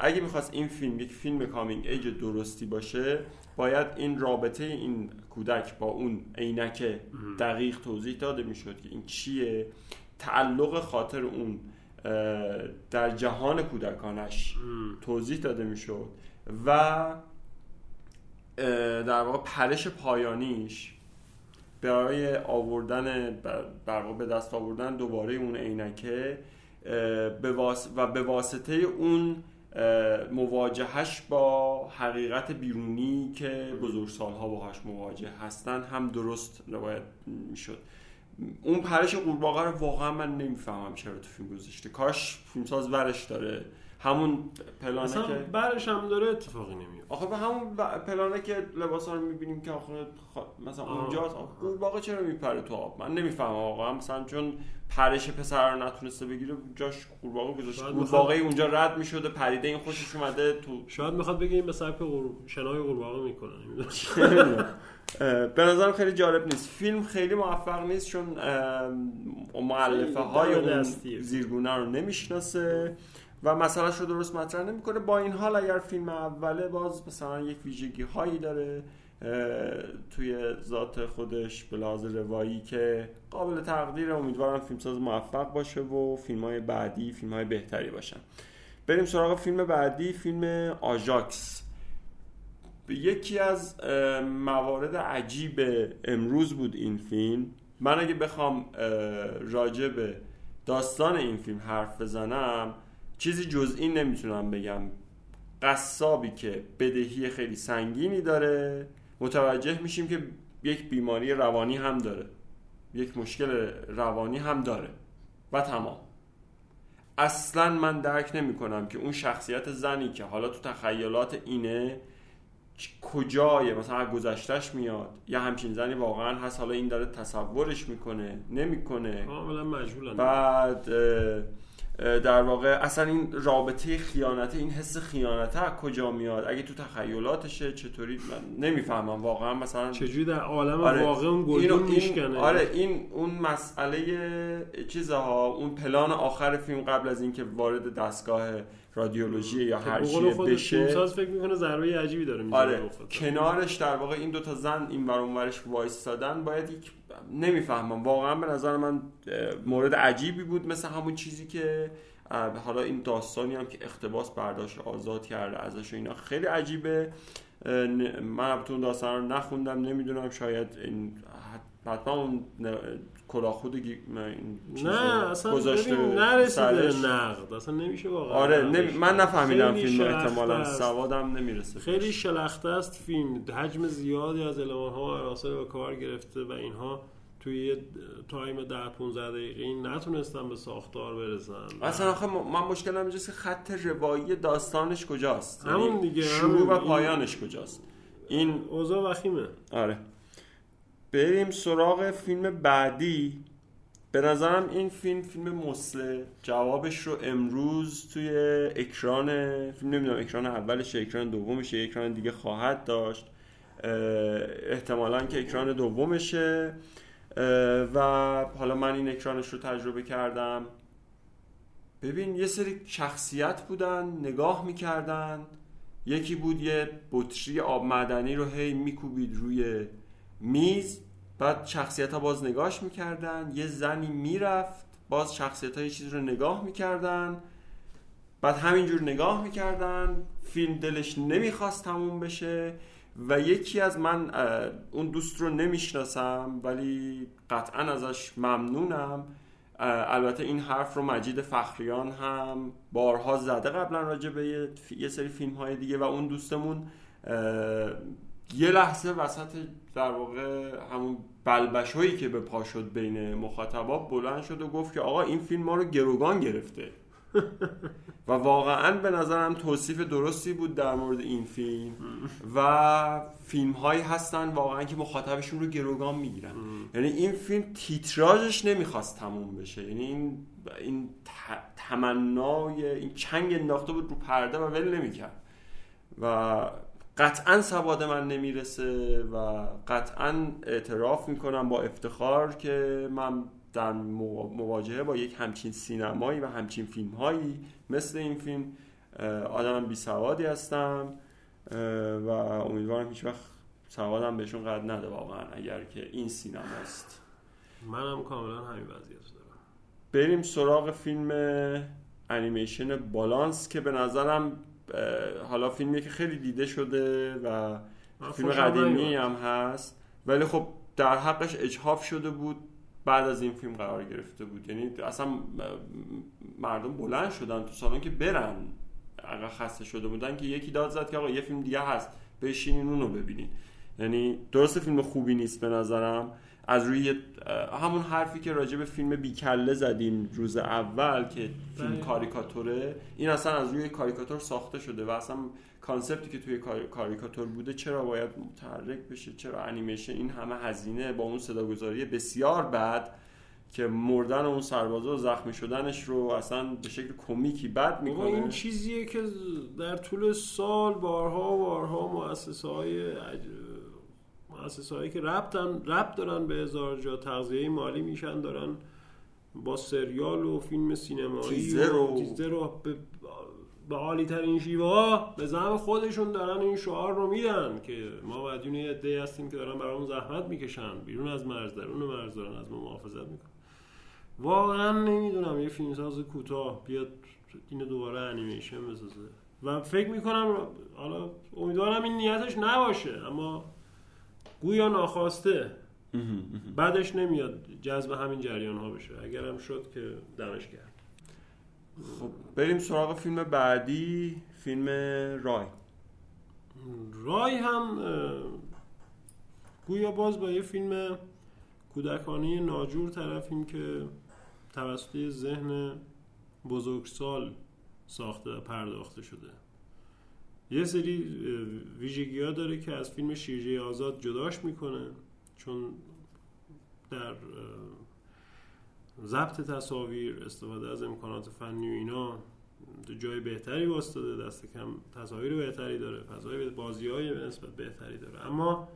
اگه می‌خواست این فیلم یک فیلم کامینگ ایج درستی باشه باید این رابطه این کودک با اون عینک دقیق توضیح داده می‌شد که این چیه. تعلق خاطر اون در جهان کودکانش توضیح داده می‌شد و در واقع پرش پایانیش برای آوردن در به دست آوردن دوباره اون عینکه و به واسطه اون مواجهش با حقیقت بیرونی که بزرگسالها باهاش مواجه هستن هم درست روایت می‌شد. اون پرش قورباغه رو واقعا من نمی‌فهمم چرا تو فیلم گذاشته. کاش فیلمساز ورش داره. همون پلانه که برش هم داره اتفاقی نمیاد آخه به همون پلانه که لباس رو می‌بینیم که آخه خ- مثلا. اونجاست. آخه قورباغه چرا میپره تو آب؟ من نمی‌فهمم واقعا. مثلا چون پرش پسر رو نتونسته بگیره جاش قورباغه گذاشت شاید قورباغه اونجا رد می‌شده پریده این خوشش اومده تو شاید می‌خواد بگه این به سبک. شنای قورباغه می‌کنه به نظرم خیلی جالب نیست فیلم خیلی موفق نیست چون معلفه های اون. زیرگونه رو نمی‌شناسه و مسئله رو درست مطرح نمی‌کنه با این حال اگر فیلم اوله باز مثلا یک ویژگی هایی داره توی ذات خودش به لحاظ روایی که قابل تقدیر امیدوارم فیلمساز موفق باشه و فیلم های بعدی فیلم های بهتری باشن. بریم سراغ فیلم بعدی فیلم آژاکس. یکی از موارد عجیب امروز بود این فیلم. من اگه بخوام راجع به داستان این فیلم حرف بزنم چیزی جز این نمی‌تونم بگم. قصابی که بدهی خیلی سنگینی داره. متوجه میشیم که یک بیماری روانی هم داره. یک مشکل روانی هم داره. و تمام. اصلا من درک نمی کنم که اون شخصیت زنی که حالا تو تخیلات اینه کجای مثلا از گذشتهش میاد یا همچین زنی واقعا هست حالا این داره تصورش می‌کنه نمی‌کنه. کاملا مجهولن بعد در واقع اصلا این رابطه خیانته این حس خیانته از کجا میاد اگه تو تخیلاتشه چطوری من نمی‌فهمم واقعا مثلا چجوری در عالم آره. واقع اون گلدون این میشکنه آره این اون مسئله چیزها اون پلان آخر فیلم قبل از اینکه وارد دستگاه رادیولوژی یا که هر چیه بشه فیلمساز فکر می‌کنه ضربه عجیبی داره آره. کنارش در واقع این دوتا زن این ور اونورش وایستادن باید یک نمی‌فهمم. واقعا به نظر من مورد عجیبی بود مثل همون چیزی که حالا این داستانی هم که اختباس برداشت آزاد کرده ازش و اینا. خیلی عجیبه. من البته اون داستان رو نخوندم نمی‌دونم شاید این حتما اون ن- کلاهخود گی- نه اصلا گذاشته نرسیده. نقد اصلا نمیشه واقعا آره نمی... من نفهمیدم فیلم احتمالا. سوادم نمی‌رسه خیلی شلخته است فیلم. حجم زیادی از المان ها و عناصر به کار گرفته و اینها توی یه تایم 10 15 دقیقه نتونستن به ساختار برسن. اصلا آخه من مشکلم اینجاست که خط روایی داستانش کجاست؟ همون یعنی دیگه، شروع همون. و پایانش کجاست؟ این اوضاع وخیمه. آره. بریم سراغ فیلم بعدی. به نظرم این فیلم فیلم مسله جوابش رو امروز توی اکران فیلم نمی‌دونم اکران اولش اکران دومشه اکران دیگه خواهد داشت. احتمالا که اکران دومشه. و حالا من این اکرانش رو تجربه کردم. ببین یه سری شخصیت بودن نگاه می‌کردن. یکی بود یه بطری آب معدنی رو هی میکوبید روی میز. بعد شخصیت ها باز نگاهش می‌کردن یه زنی می‌رفت باز شخصیت ها یه چیز رو نگاه می‌کردن بعد همینجور نگاه می‌کردن فیلم دلش نمی‌خواست تموم بشه و یکی از من اون دوست رو نمی‌شناسم ولی قطعا ازش ممنونم. البته این حرف رو مجید فخریان هم بارها زده قبلا راجع به یه, سری فیلم های دیگه و اون دوستمون یه لحظه وسط در واقع همون بلبشویی که به پا شد بین مخاطبا بلند شد و گفت که آقا این فیلم ما رو گروگان گرفته. و واقعا به نظرم توصیف درستی بود در مورد این فیلم. و فیلم هایی هستن واقعا که مخاطبشون رو گروگان می‌گیرن. یعنی این فیلم تیتراژش نمی‌خواست تموم بشه. یعنی این این تمنای این چنگ انداخته بود رو پرده و ول نمی‌کرد. و قطعا سواد من نمی‌رسه و قطعا اعتراف می‌کنم با افتخار که من در موا- مواجهه با یک همچین سینمایی و همچین فیلم هایی مثل این فیلم آدم بی سوادی هستم و امیدوارم هیچ وقت سوادم بهشون قد نده واقعا اگر که این سینماست منم کاملا همین وضعیت دارم. بریم سراغ فیلم انیمیشن بالانس که به نظرم حالا فیلمی که خیلی دیده شده و فیلم قدیمی. هم هست. ولی خب در حقش اجحاف شده بود بعد از این فیلم قرار گرفته بود. یعنی اصلا مردم بلند شدن تو سالن که برن. اگر خسته شده بودن که یکی داد زد که آقا یه فیلم دیگه هست. بشینین اونو ببینین. یعنی درست فیلم خوبی نیست به نظرم. از روی همون حرفی که راجع به فیلم بیکله زدیم روز اول که فیلم بله. کاریکاتوره این اصلا از روی کاریکاتور ساخته شده و اصلا concept ی که توی کار- کاریکاتور بوده چرا باید متحرک بشه چرا انیمیشن این همه هزینه با اون صداگذاری بسیار بد که مردن اون سربازا و زخمی شدنش رو اصلا به شکل کمیکی بد بابا این می‌کنه چیزیه که در طول سال بارها و بارها مؤسسه های مؤسسه هایی که ربطن ربط دارن به هزار جا تغذیه مالی میشن دارن با سریال و فیلم سینمایی تیزر و- تیزر رو به به عالی ترین شیوه ها به زعم خودشون دارن این شعار رو میدن که ما مدیون یه عده هستیم که دارن برامون زحمت می‌کشن. بیرون از مرز درون مرز دارن از ما محافظت می‌کنن. واقعا نمی‌دونم یه فیلمساز کوتاه بیاد اینو دوباره انیمیشن بسازه. و فکر می‌کنم حالا امیدوارم این نیتش نباشه اما گویا ناخواسته بعدش نمیاد جذب همین جریان ها بشه. اگرم شد که دمش کرد خب بریم سراغ فیلم بعدی فیلم رای. رای هم گویا باز با یه فیلم کودکانه ناجور طرفیم که توسط ذهن بزرگسال ساخته و پرداخته شده. یه سری ویژگی ها داره که از فیلم شیرجه آزاد جداش می‌کنه چون در ضبط تصاویر استفاده از امکانات فنی و اینا جای بهتری واسطاده دست کم تصاویر بهتری داره فضای بازی های نسبت بهتری داره. اما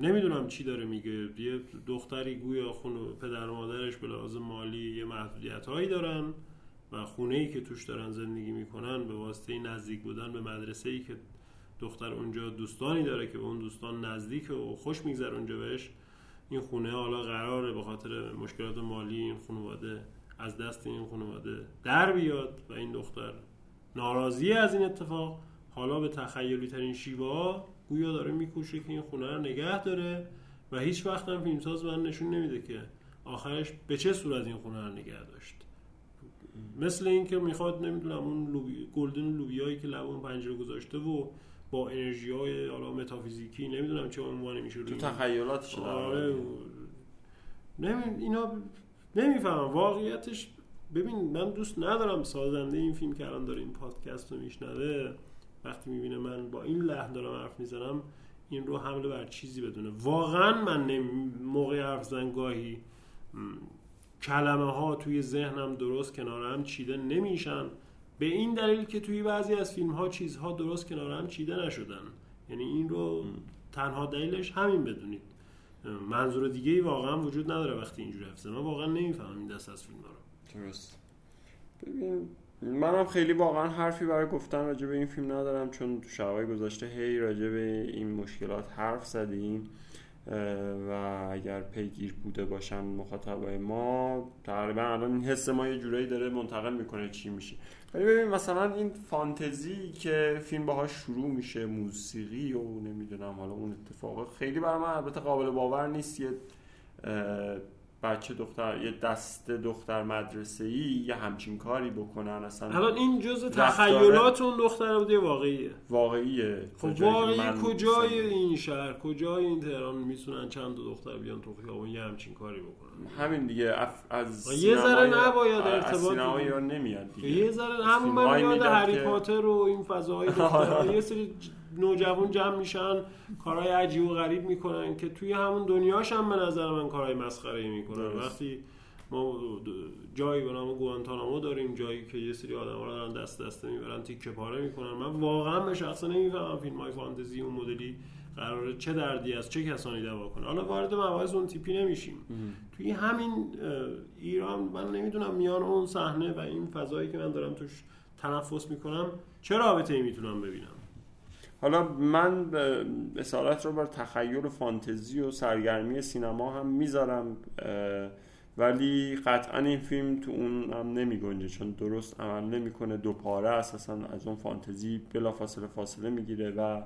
نمی‌دونم چی داره میگه. یه دختری گویا خونه پدر و مادرش به لحاظ مالی یه محدودیت هایی دارن. و خونه ای که توش دارن زندگی می‌کنن به واسطه نزدیک بودن به مدرسه ای که دختر اونجا دوستانی داره که به اون دوستان نزدیک و خوش میگذره اونجا بهش این خونه حالا قراره به خاطر مشکلات مالی این خانواده از دست این خانواده در بیاد و این دختر ناراضی از این اتفاق. حالا به تخیلی ترین شیوه ها گویا داره میکوشه که این خونه رو نگه داره و هیچ وقت هم فیلمساز من نشون نمیده که آخرش به چه صورت این خونه رو نگه داشت. مثل اینکه می‌خواد نمی‌دونم اون لوبی گلدن لوبیایی که لب اون پنجره گذاشته و با انرژی های حالا متافیزیکی نمی‌دونم چه عنوانی میشه تو تخیلاتش آره. نمی اینا نمی‌فهمم. واقعیتش ببین من دوست ندارم سازنده این فیلم که الان داره این پادکست رو میشنوه وقتی می‌بینه من با این لحن دارم حرف می‌زنم این رو حمله بر چیزی بدونه. واقعا من نمی... موقع حرف زن گاهی م، کلمه ها توی ذهنم درست کنار هم چیده نمیشن. به این دلیل که توی بعضی از فیلم ها چیزها درست کنار هم چیده نشدن. یعنی این رو تنها دلیلش همین بدونید. منظور دیگه ای واقعا وجود نداره وقتی اینجوری حرف من واقعا نمی‌فهمم این دست از فیلم رو. درست. ببین منم خیلی واقعا حرفی برای گفتن راجع به این فیلم ندارم چون تو شبای گذشته هی راجع به این مشکلات حرف زدیم. و اگر پیگیر بوده باشن مخاطبای ما تقریبا الان این حس ما یه جورایی داره منتقل می‌کنه چی میشه. ولی ببین مثلا این فانتزی که فیلم باهاش شروع میشه موسیقی و نمی‌دونم حالا اون اتفاق خیلی برای من البته قابل باور نیست. یه بچه دختر یه دسته دختر مدرسه ای یه همچین کاری بکنن اصلا الان این جزء تخیلات اون دختر بوده واقعیه؟ واقعیه. خب واقعی کجای این شهر کجای این تهران می‌تونن چند تا دختر بیان تو خیابون یه همچین کاری بکنن؟ همین دیگه اف- از یه ذره نباید ارتباط سینما. ایران نمیاد دیگه. یه ذره همون من یاد هری پاتر و این فضاهای دخترها یه سری نوجوان جمع میشن کارهای عجیب و غریب می‌کنن که توی همون دنیاش هم به نظر من کارهای مسخره می‌کنن. درست. وقتی ما جایی به نام گوانتانامو داریم جایی که یه سری آدم رو دارن دست دسته می‌برن تیکه پاره می‌کنن. من واقعا به شخصه نمی‌فهمم فیلم های فانتزی اون مدلی قراره چه دردی از چه کسانی دوا کنه. حالا وارد مباحث اون تیپی نمیشیم. توی همین ایران من نمی‌دونم میان اون صحنه و این فضایی که من دارم توش تنفس می‌کنم چه رابطه ای می‌تونم ببینم؟ حالا من اصالت رو بر تخیل و فانتزی و سرگرمی سینما هم می‌ذارم ولی قطعا این فیلم تو اون هم نمی گنجه چون درست عمل نمی‌کنه. دو پاره اساسا از اون فانتزی بلا فاصله فاصله می‌گیره و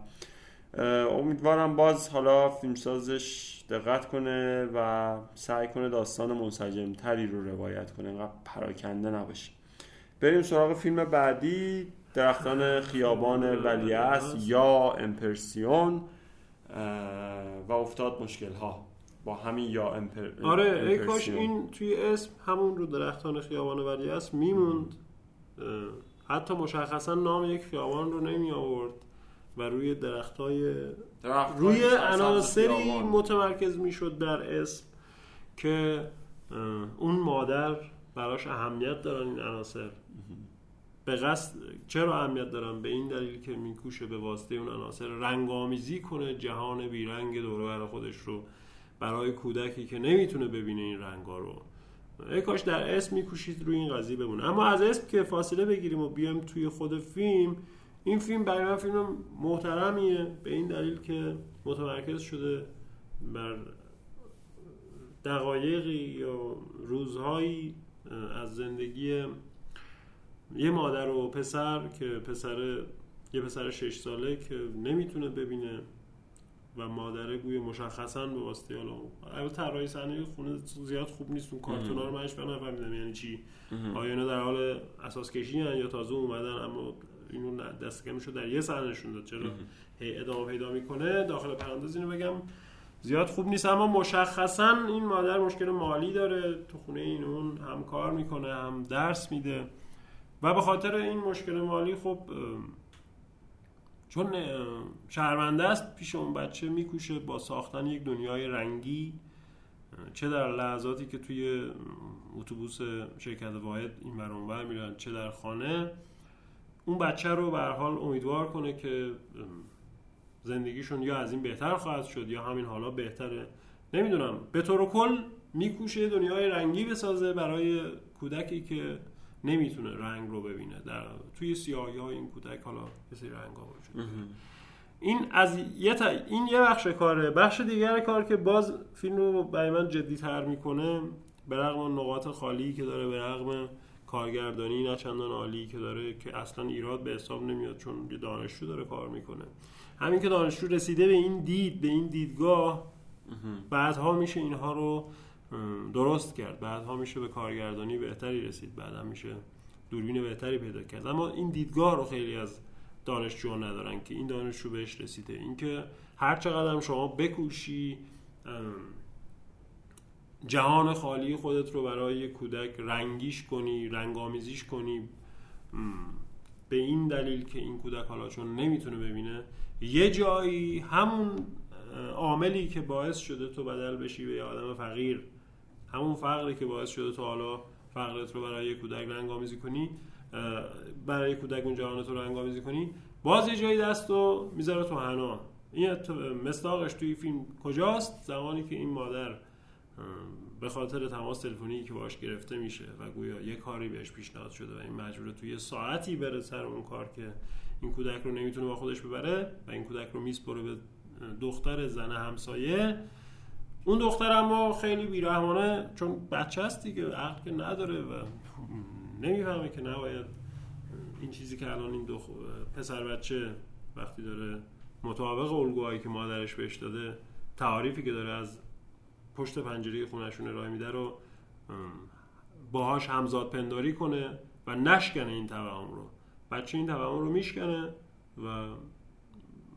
امیدوارم باز حالا فیلمسازش دقت کنه و سعی کنه داستان منسجم تری رو روایت کنه. اینقدر پراکنده نباشه. بریم سراغ فیلم بعدی. درختان خیابان ولیعصر یا امپرسیون و افتاد مشکل ها با همین یا امپر... آره ای کاش این توی اسم همون رو درختان خیابان ولیعصر میموند. حتی مشخصا نام یک خیابان رو نمی آورد و روی درخت های روی عناصری متمرکز می‌شد در اسم که اون مادر براش اهمیت دارن این عناصر. به قصد چرا اهمیت دارن به این دلیل که میکوشه به واسطه اون عناصر رنگامیزی کنه جهان بیرنگ دور خودش رو برای کودکی که نمی‌تونه ببینه این رنگا رو؟ ای کاش در اسم میکوشید روی این قضیه بمونه. اما از اسم که فاصله بگیریم و بیایم توی خود فیلم این فیلم برای من فیلم محترمیه. به این دلیل که متمرکز شده بر دقایقی یا روزهایی از زندگی یه مادر و پسر که پسر یه پسر شش ساله که نمی‌تونه ببینه و مادره گوی مشخصا به واسطه حالا البته طراحی صحنه خونه زیاد خوب نیست اون کارتونا رو منش نفهمیدم. یعنی چی؟ آیا اینا در حال اساس کشی یا تازه اومدن اما اینو دست در یه صحنه نشون داد. چرا؟ هی ادامه پیدا می‌کنه داخل پرانتز اینو بگم. زیاد خوب نیست اما مشخصا این مادر مشکل مالی داره. تو خونه این اون هم کار می‌کنه هم درس میده. و به خاطر این مشکل مالی خب چون شرمنده است پیش اون بچه میکوشه با ساختن یک دنیای رنگی چه در لحظاتی که توی اتوبوس شرکت واحد این ور میرن چه در خانه اون بچه رو به حال امیدوار کنه که زندگیشون یا از این بهتر خواهد شد یا همین حالا بهتره. نمی‌دونم. به طور کل میکوشه دنیای رنگی بسازه برای کودکی که نمی‌تونه رنگ رو ببینه. در توی سیاهی های این کودک حالا کسی رنگ ها وجود این از یه این یه بخش کاره. بخش دیگر کار که باز فیلم رو برای من جدی تر می‌کنه به رغم نقاط خالی که داره به رغم کارگردانی نه چندان عالی که داره که اصلا ایراد به حساب نمیاد چون یه دانشجو داره کار می‌کنه. همین که دانشجو رسیده به این دید به این دیدگاه بعدها میشه اینها رو درست کرد. بعدها میشه به کارگردانی بهتری رسید. بعدا میشه دوربین بهتری پیدا کرد. اما این دیدگاه رو خیلی از دانشجو ندارن که این دانشجو بهش رسیده. اینکه هر چقدر شما بکوشی جهان خالی خودت رو برای کودک رنگیش کنی رنگامیزیش کنی به این دلیل که این کودک حالا چون نمی‌تونه ببینه یه جایی همون عاملی که باعث شده تو بدل بشی به یه آدم فقیر همون فقری که باعث شده تو حالا فقرت رو برای کودک رنگ آمیزی کنی برای کودک اون جهان رو رنگ آمیزی کنی باز یه جایی دست رو می‌ذاره تو حنا. این مستاقش توی فیلم کجاست؟ زمانی که این مادر به خاطر تماس تلفنی که باش گرفته میشه و گویا یه کاری بهش پیشنهاد شده و این مجبوره توی ساعتی بره سر اون کار که این کودک رو نمی‌تونه با خودش ببره و این کودک رو میسپره به دختر زن همسایه اون دختر اما خیلی بیرحمانه چون بچه هست دیگه عقل که نداره و نمی‌فهمه که نباید این چیزی که الان این دو پسر بچه وقتی داره مطابق الگوهایی که مادرش بهش داده تعاریفی که داره از پشت پنجره خونشون ارائه میده رو باهاش همزاد پنداری کنه و نشکنه این توهم رو. بچه این توهم رو میشکنه و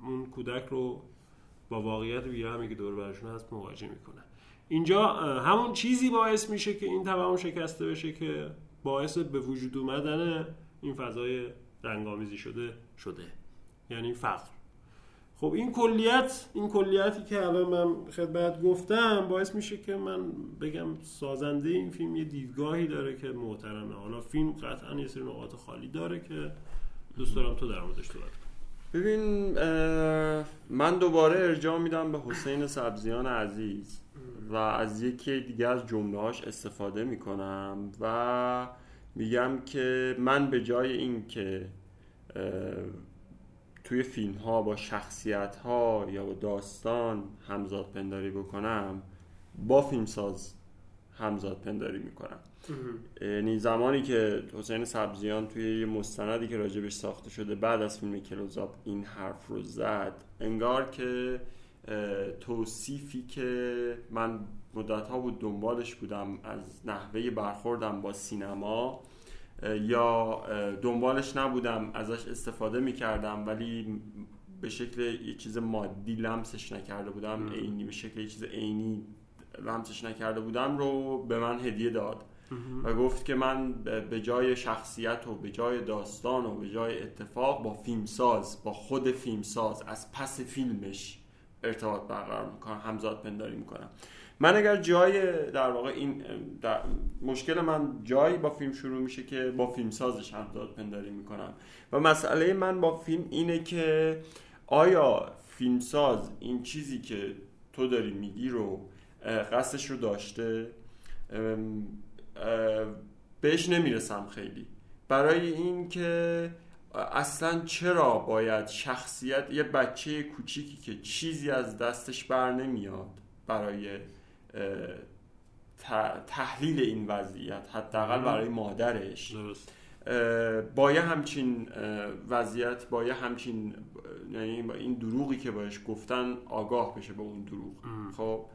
اون کودک رو با واقعیت بیرحمی که دور برشون هست مواجه می‌کنه. اینجا همون چیزی باعث میشه که این توهم شکسته بشه که باعث به وجود اومدن این فضای رنگامیزی شده شده. یعنی فقر. خب این کلیت این کلیتی که الان من خدمت گفتم باعث میشه که من بگم سازنده این فیلم یه دیدگاهی داره که محترمه. حالا فیلم قطعا یه سری نقاط خالی داره که دوست دارم تو در موردش صحبت ببین من دوباره ارجاع میدم به حسین سبزیان عزیز و از یکی دیگه از جمله هاش استفاده می‌کنم و میگم که من به جای این که توی فیلم ها با شخصیت ها یا با داستان همزاد پنداری بکنم با فیلمساز همزاد پنداری می‌کنم. یعنی زمانی که حسین سبزیان توی یه مستندی که راجبش ساخته شده بعد از فیلم کلوزاب این حرف رو زد انگار که توصیفی که من مدت ها بود دنبالش بودم از نحوه برخوردم با سینما یا دنبالش نبودم ازش استفاده می‌کردم ولی به شکل یه چیز مادی لمسش نکرده بودم عینی به شکل یه چیز عینی لمسش نکرده بودم رو به من هدیه داد. و گفت که من به جای شخصیت و به جای داستان و به جای اتفاق با فیلمساز با خود فیلمساز از پس فیلمش ارتباط برقرار می‌کنم همزاد پنداری می‌کنم. من اگر جای در واقع این در مشکل من جایی با فیلم شروع میشه که با فیلمسازش همزاد پنداری می‌کنم. و مسئله من با فیلم اینه که آیا فیلمساز این چیزی که تو داری میگی رو قصدش رو داشته؟ بهش نمی‌رسم خیلی. برای این که اصلا چرا باید شخصیت یه بچه کوچیکی که چیزی از دستش بر نمیاد برای تحلیل این وضعیت حداقل برای مادرش درست. با یه همچین وضعیت با یه همچین یعنی این دروغی که باش گفتن آگاه بشه به اون دروغ. خب؟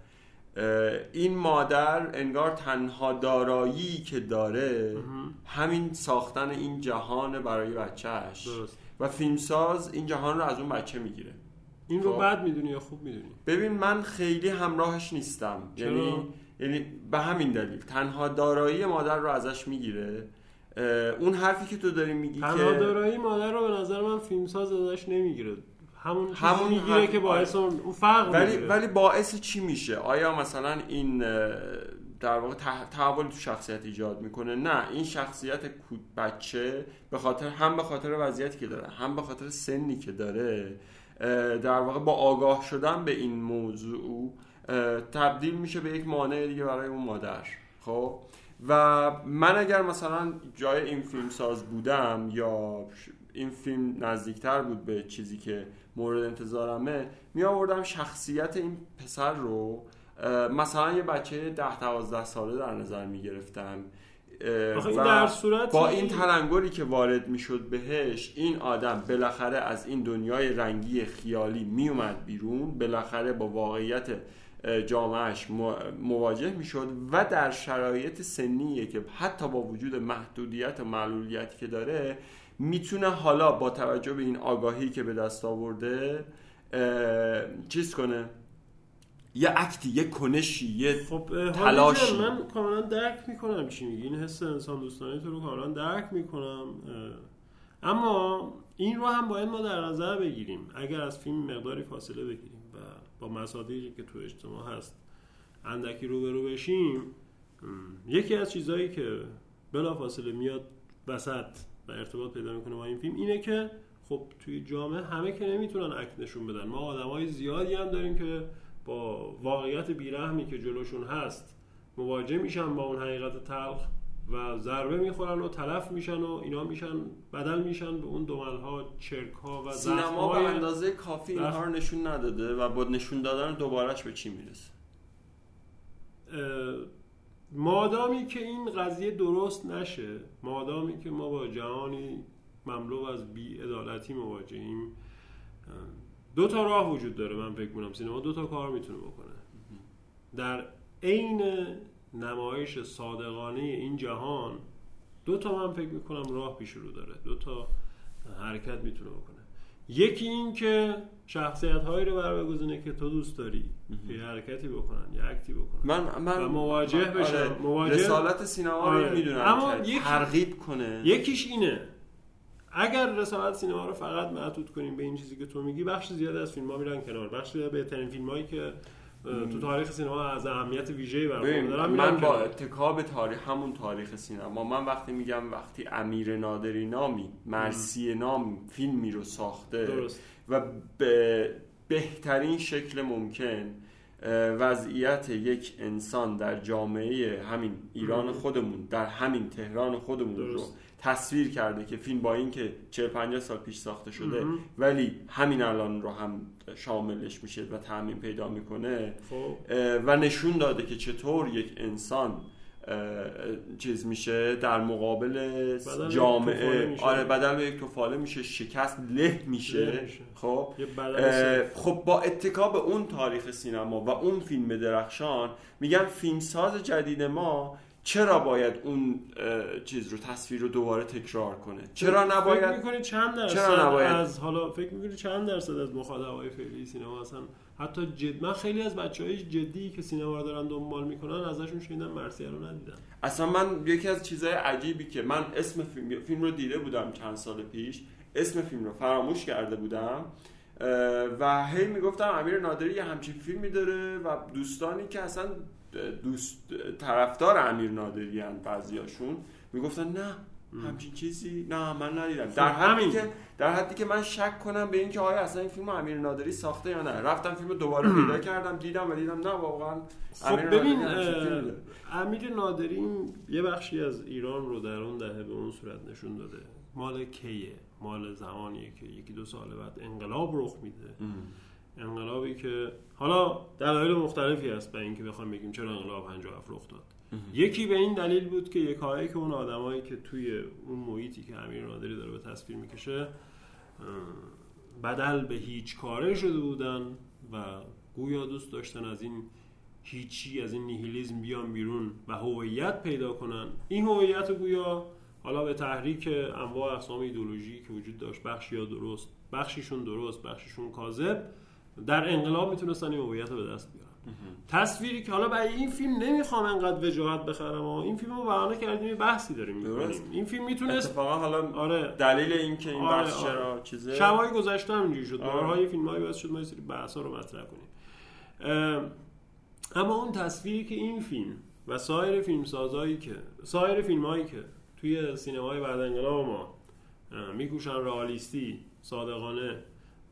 این مادر انگار تنها دارایی که داره همین ساختن این جهان برای بچهش درست. و فیلمساز این جهان رو از اون بچه می‌گیره. این رو خب. بد می‌دونی یا خوب می‌دونی؟ ببین من خیلی همراهش نیستم. چرا؟ یعنی یعنی به همین دلیل. تنها دارایی مادر رو ازش می‌گیره. اون حرفی که تو داری میگی تنها که دارایی مادر رو به نظر من فیلمساز ازش نمی‌گیره. همون همون می‌گیره که باعث اون اون فرق ولی می‌گیره. ولی باعث چی میشه؟ آیا مثلا این در واقع تحول تو شخصیت ایجاد می‌کنه؟ نه این شخصیت کو- بچه به خاطر هم به خاطر وضعیتی که داره هم به خاطر سنی که داره در واقع با آگاه شدن به این موضوع تبدیل میشه به یک مانع دیگه برای اون مادر. خب؟ و من اگر مثلا جای این فیلم ساز بودم یا این فیلم نزدیکتر بود به چیزی که مورد انتظارمه می آوردم شخصیت این پسر رو مثلا یه بچه ده دوازده ساله در نظر می گرفتم. این در صورت با این تلنگری که وارد می‌شد بهش این آدم بالاخره از این دنیای رنگی خیالی میومد بیرون بالاخره با واقعیت جامعهش مو- مواجه می‌شد و در شرایط سنیه که حتی با وجود محدودیت و معلولیتی که داره می‌تونه حالا با توجه به این آگاهی که به دست آورده چیز کنه؟ یه اکتی یه کنشی یه خب تلاشی. من کاملا درک می‌کنم چی میگی. این حس انسان دوستانه تو رو کاملا درک می‌کنم اما این رو هم باید ما در نظر بگیریم. اگر از فیلم مقداری فاصله بگیریم و با مصادیقی که تو اجتماع هست اندکی روبرو بشیم یکی از چیزهایی که بلا فاصله میاد وسط و ارتباط پیدا می‌کنه با این فیلم اینه که خب توی جامعه همه که نمی‌تونن اکت نشون بدن. ما آدمای زیادی هم داریم که با واقعیت بیرحمی که جلوشون هست مواجه میشن با اون حقیقت تلخ و ضربه می‌خورن و تلف میشن و اینا میشن بدل میشن به اون دمل ها چرک ها و سینما به اندازه کافی اینها رو نشون نداده و با نشون دادن دوبارهش به چی می‌رسه؟ مادامی که این قضیه درست نشه مادامی که ما با جهانی مملو از بیعدالتی مواجهیم اه، دو تا راه وجود داره من فکر کنم سینما دو تا کار می‌تونه بکنه. در عین نمایش صادقانه این جهان دو تا من فکر می‌کنم راه پیش رو داره. دو تا حرکت می‌تونه بکنه. یکی این که شخصیت هایی رو بر بگزینه که تو دوست داری یه حرکتی بکنن یه اکتی بکنن. من من و مواجه من- بشن. آره، مواجه- رسالت سینما رو آره. می‌دونم اما یکی- ترغیب کنه. یکیش اینه. اگر رسالت سینما رو فقط معطوف کنیم به این چیزی که تو میگی بخش زیاد از فیلم ها میرن کنار. بخش زیاد بهترین فیلم هایی که تو تاریخ سینما از اهمیت ویژه‌ای میرن من با. اتکا به تاریخ همون تاریخ سینما من وقتی میگم وقتی امیر نادری نامی مرسی نام فیلمی رو ساخته درست و به بهترین شکل ممکن وضعیت یک انسان در جامعه همین ایران. خودمون در همین تهران خودمون رو. تصویر کرده که فیلم با اینکه 40 50 سال پیش ساخته شده. ولی همین الان رو هم شاملش میشه و تعمین پیدا می‌کنه خب و نشون داده که چطور یک انسان چیز میشه در مقابل جامعه. آره بدل به یک توفاله میشه شکست له میشه. خب. خب با اتکا به اون تاریخ سینما و اون فیلم درخشان میگم فیلمساز جدید ما چرا باید اون چیز رو تصویر رو دوباره تکرار کنه؟ چرا فکر نباید می‌کنی چند درصد چرا نباید؟ از حالا فکر می‌کنی چند درصد از مخاطبای فعلی سینما اصلا؟ حتی جد من خیلی از بچه های جدی که سینما رو دارن دنبال می‌کنن ازشون شنیدم مرسیه رو ندیدن اصلا من یکی از چیزهای عجیبی که من اسم فیلم, فیلم رو دیده بودم چند سال پیش اسم فیلم رو فراموش کرده بودم و هی می‌گفتم امیر نادری یه همچین فیلمی داره و دوستانی که اصلا دوست طرفدار امیر نادری هن بعضیاشون می‌گفتن نه همچین چیزی نه من ندیدم. در حدی همین. که در حدی که من شک کنم به اینکه آیا اصلا این فیلم امیر نادری ساخته یا نه. رفتم فیلم دوباره پیدا کردم دیدم و دیدم نه واقعا خب امیر نادری ببین داره. امیر نادری یه بخشی از ایران رو در اون دهه به اون صورت نشون داده. مال کیه؟ مال زمانیه که یکی دو سال بعد انقلاب رخ میده. انقلابی که حالا دلایل مختلفی هست برای اینکه بخوایم بگیم چرا انقلاب 57 رخ داد یکی به این دلیل بود که یکایی که اون آدمایی که توی اون محیطی که امیر نادری داره به تصویر می‌کشه بدل به هیچ کاره شده بودن و گویا دوست داشتن از این هیچی از این نیهیلیزم بیان بیرون و هویت پیدا کنن. این هویت گویا حالا به تحریک انواع اقسام ایدولوژی که وجود داشت بخشی یا درست بخشیشون درست بخشیشون کاذب در انقلاب می‌تونستن این هویت رو به دست بیارن. تصویری که حالا برای این فیلم نمی‌خوام انقدر وجاهت بخرم و این فیلم رو کردیم بحثی داریم می‌کنیم. این فیلم می‌تونست اتفاقا حالا آره. دلیل این که این آره، بحث آره. چرا چیزه شبای گذشته هم اینجوری شد. آره. یه فیلم باعث شد ما یه سری بحث رو مطرح کنیم. اما اون تصویری که این فیلم و سایر فیلم سازایی که سایر فیلم هایی که توی سینمای بعد انقلاب ما میکوشن رئالیستی صادقانه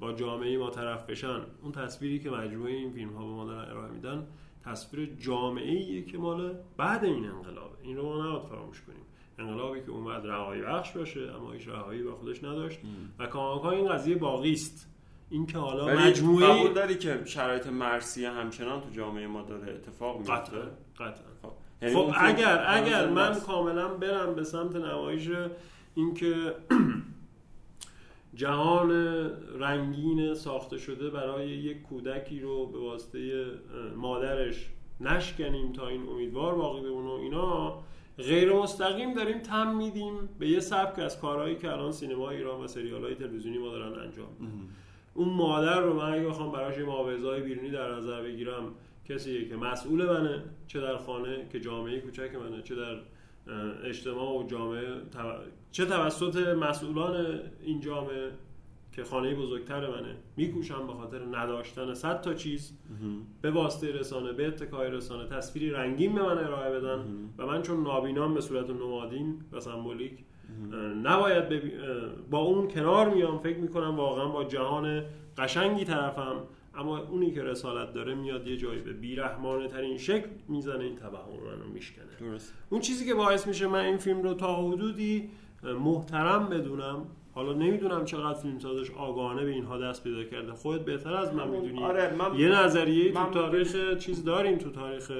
با جامعه ما طرف بشن. اون تصویری که مجموعه این فیلم ها به ما دارن ارائه میدن تصویر جامعه ایه که مال بعد این انقلابه این رو ما نباید فراموش کنیم. انقلابی که اومد رهایی بخش باشه اما هیچ رهایی با خودش نداشت و کاماکان این قضیه باقی است. این که حالا مجموعه قبول داری که شرایط مرسیه همچنان تو جامعه ما داره اتفاق میفته؟ قطعا قطعا. خب یعنی خب اگر اگر من. کاملا برم به سمت نمایش اینکه جهان رنگین ساخته شده برای یک کودکی رو به واسطه مادرش نشکنیم تا این امیدوار باقی بمونه اینا غیر مستقیم داریم تم میدیم به یه سبک از کارهایی که الان سینما ایران و سریال های تلویزیونی ما دارن انجام اون مادر رو من اگه بخوام براش یه بیرونی در نظر بگیرم کسیه که مسئول منه چه در خانه که جامعه کوچک منه چه در اجتماع و جامعه چه توسط مسئولان این جامعه که خانه بزرگتر منه میکوشم به خاطر نداشتن صد تا چیز به واسطه رسانه به اتکای رسانه تصویری رنگین به من ارائه بدن و من چون نابینام به صورت نمادین و سمبولیک نباید ببی- با اون کنار میام فکر می‌کنم واقعا با جهان قشنگی طرفم اما اونی که رسالت داره میاد یه جایی به بیرحمانه ترین شکل می‌زنه این توهم منو میشکنه. درست اون چیزی که باعث میشه من این فیلم رو تا حدودی محترم بدونم حالا نمی‌دونم چقدر فیلمسازش آگاهانه به اینها دست پیدا کرده. خودت بهتر از من می‌دونی. آره من یه نظریه من- تو تاریخ چیز داریم تو تاریخ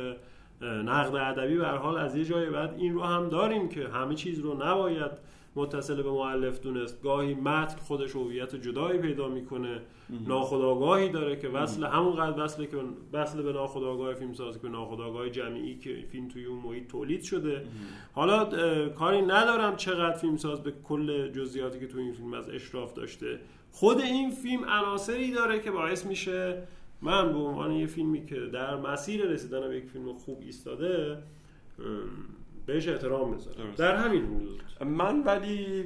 نقد ادبی. به هر حال از یه جای بعد این رو هم داریم که همه چیز رو نباید متصل به مؤلف دونست. گاهی متن خودش هویت جدایی پیدا می‌کنه. ناخودآگاهی داره که وصل همونقدر وصله که وصل به ناخودآگاه فیلم ساز که ناخودآگاه جمعی که فیلم توی اون محیط تولید شده. حالا کاری ندارم چقدر فیلم ساز به کل جزئیاتی که تو این فیلم از اشراف داشته. خود این فیلم عناصری داره که باعث میشه من به عنوان یه فیلمی که در مسیر رسیدن به یک فیلم خوب ایستاده بهش احترام درست. در همین حدود. من ولی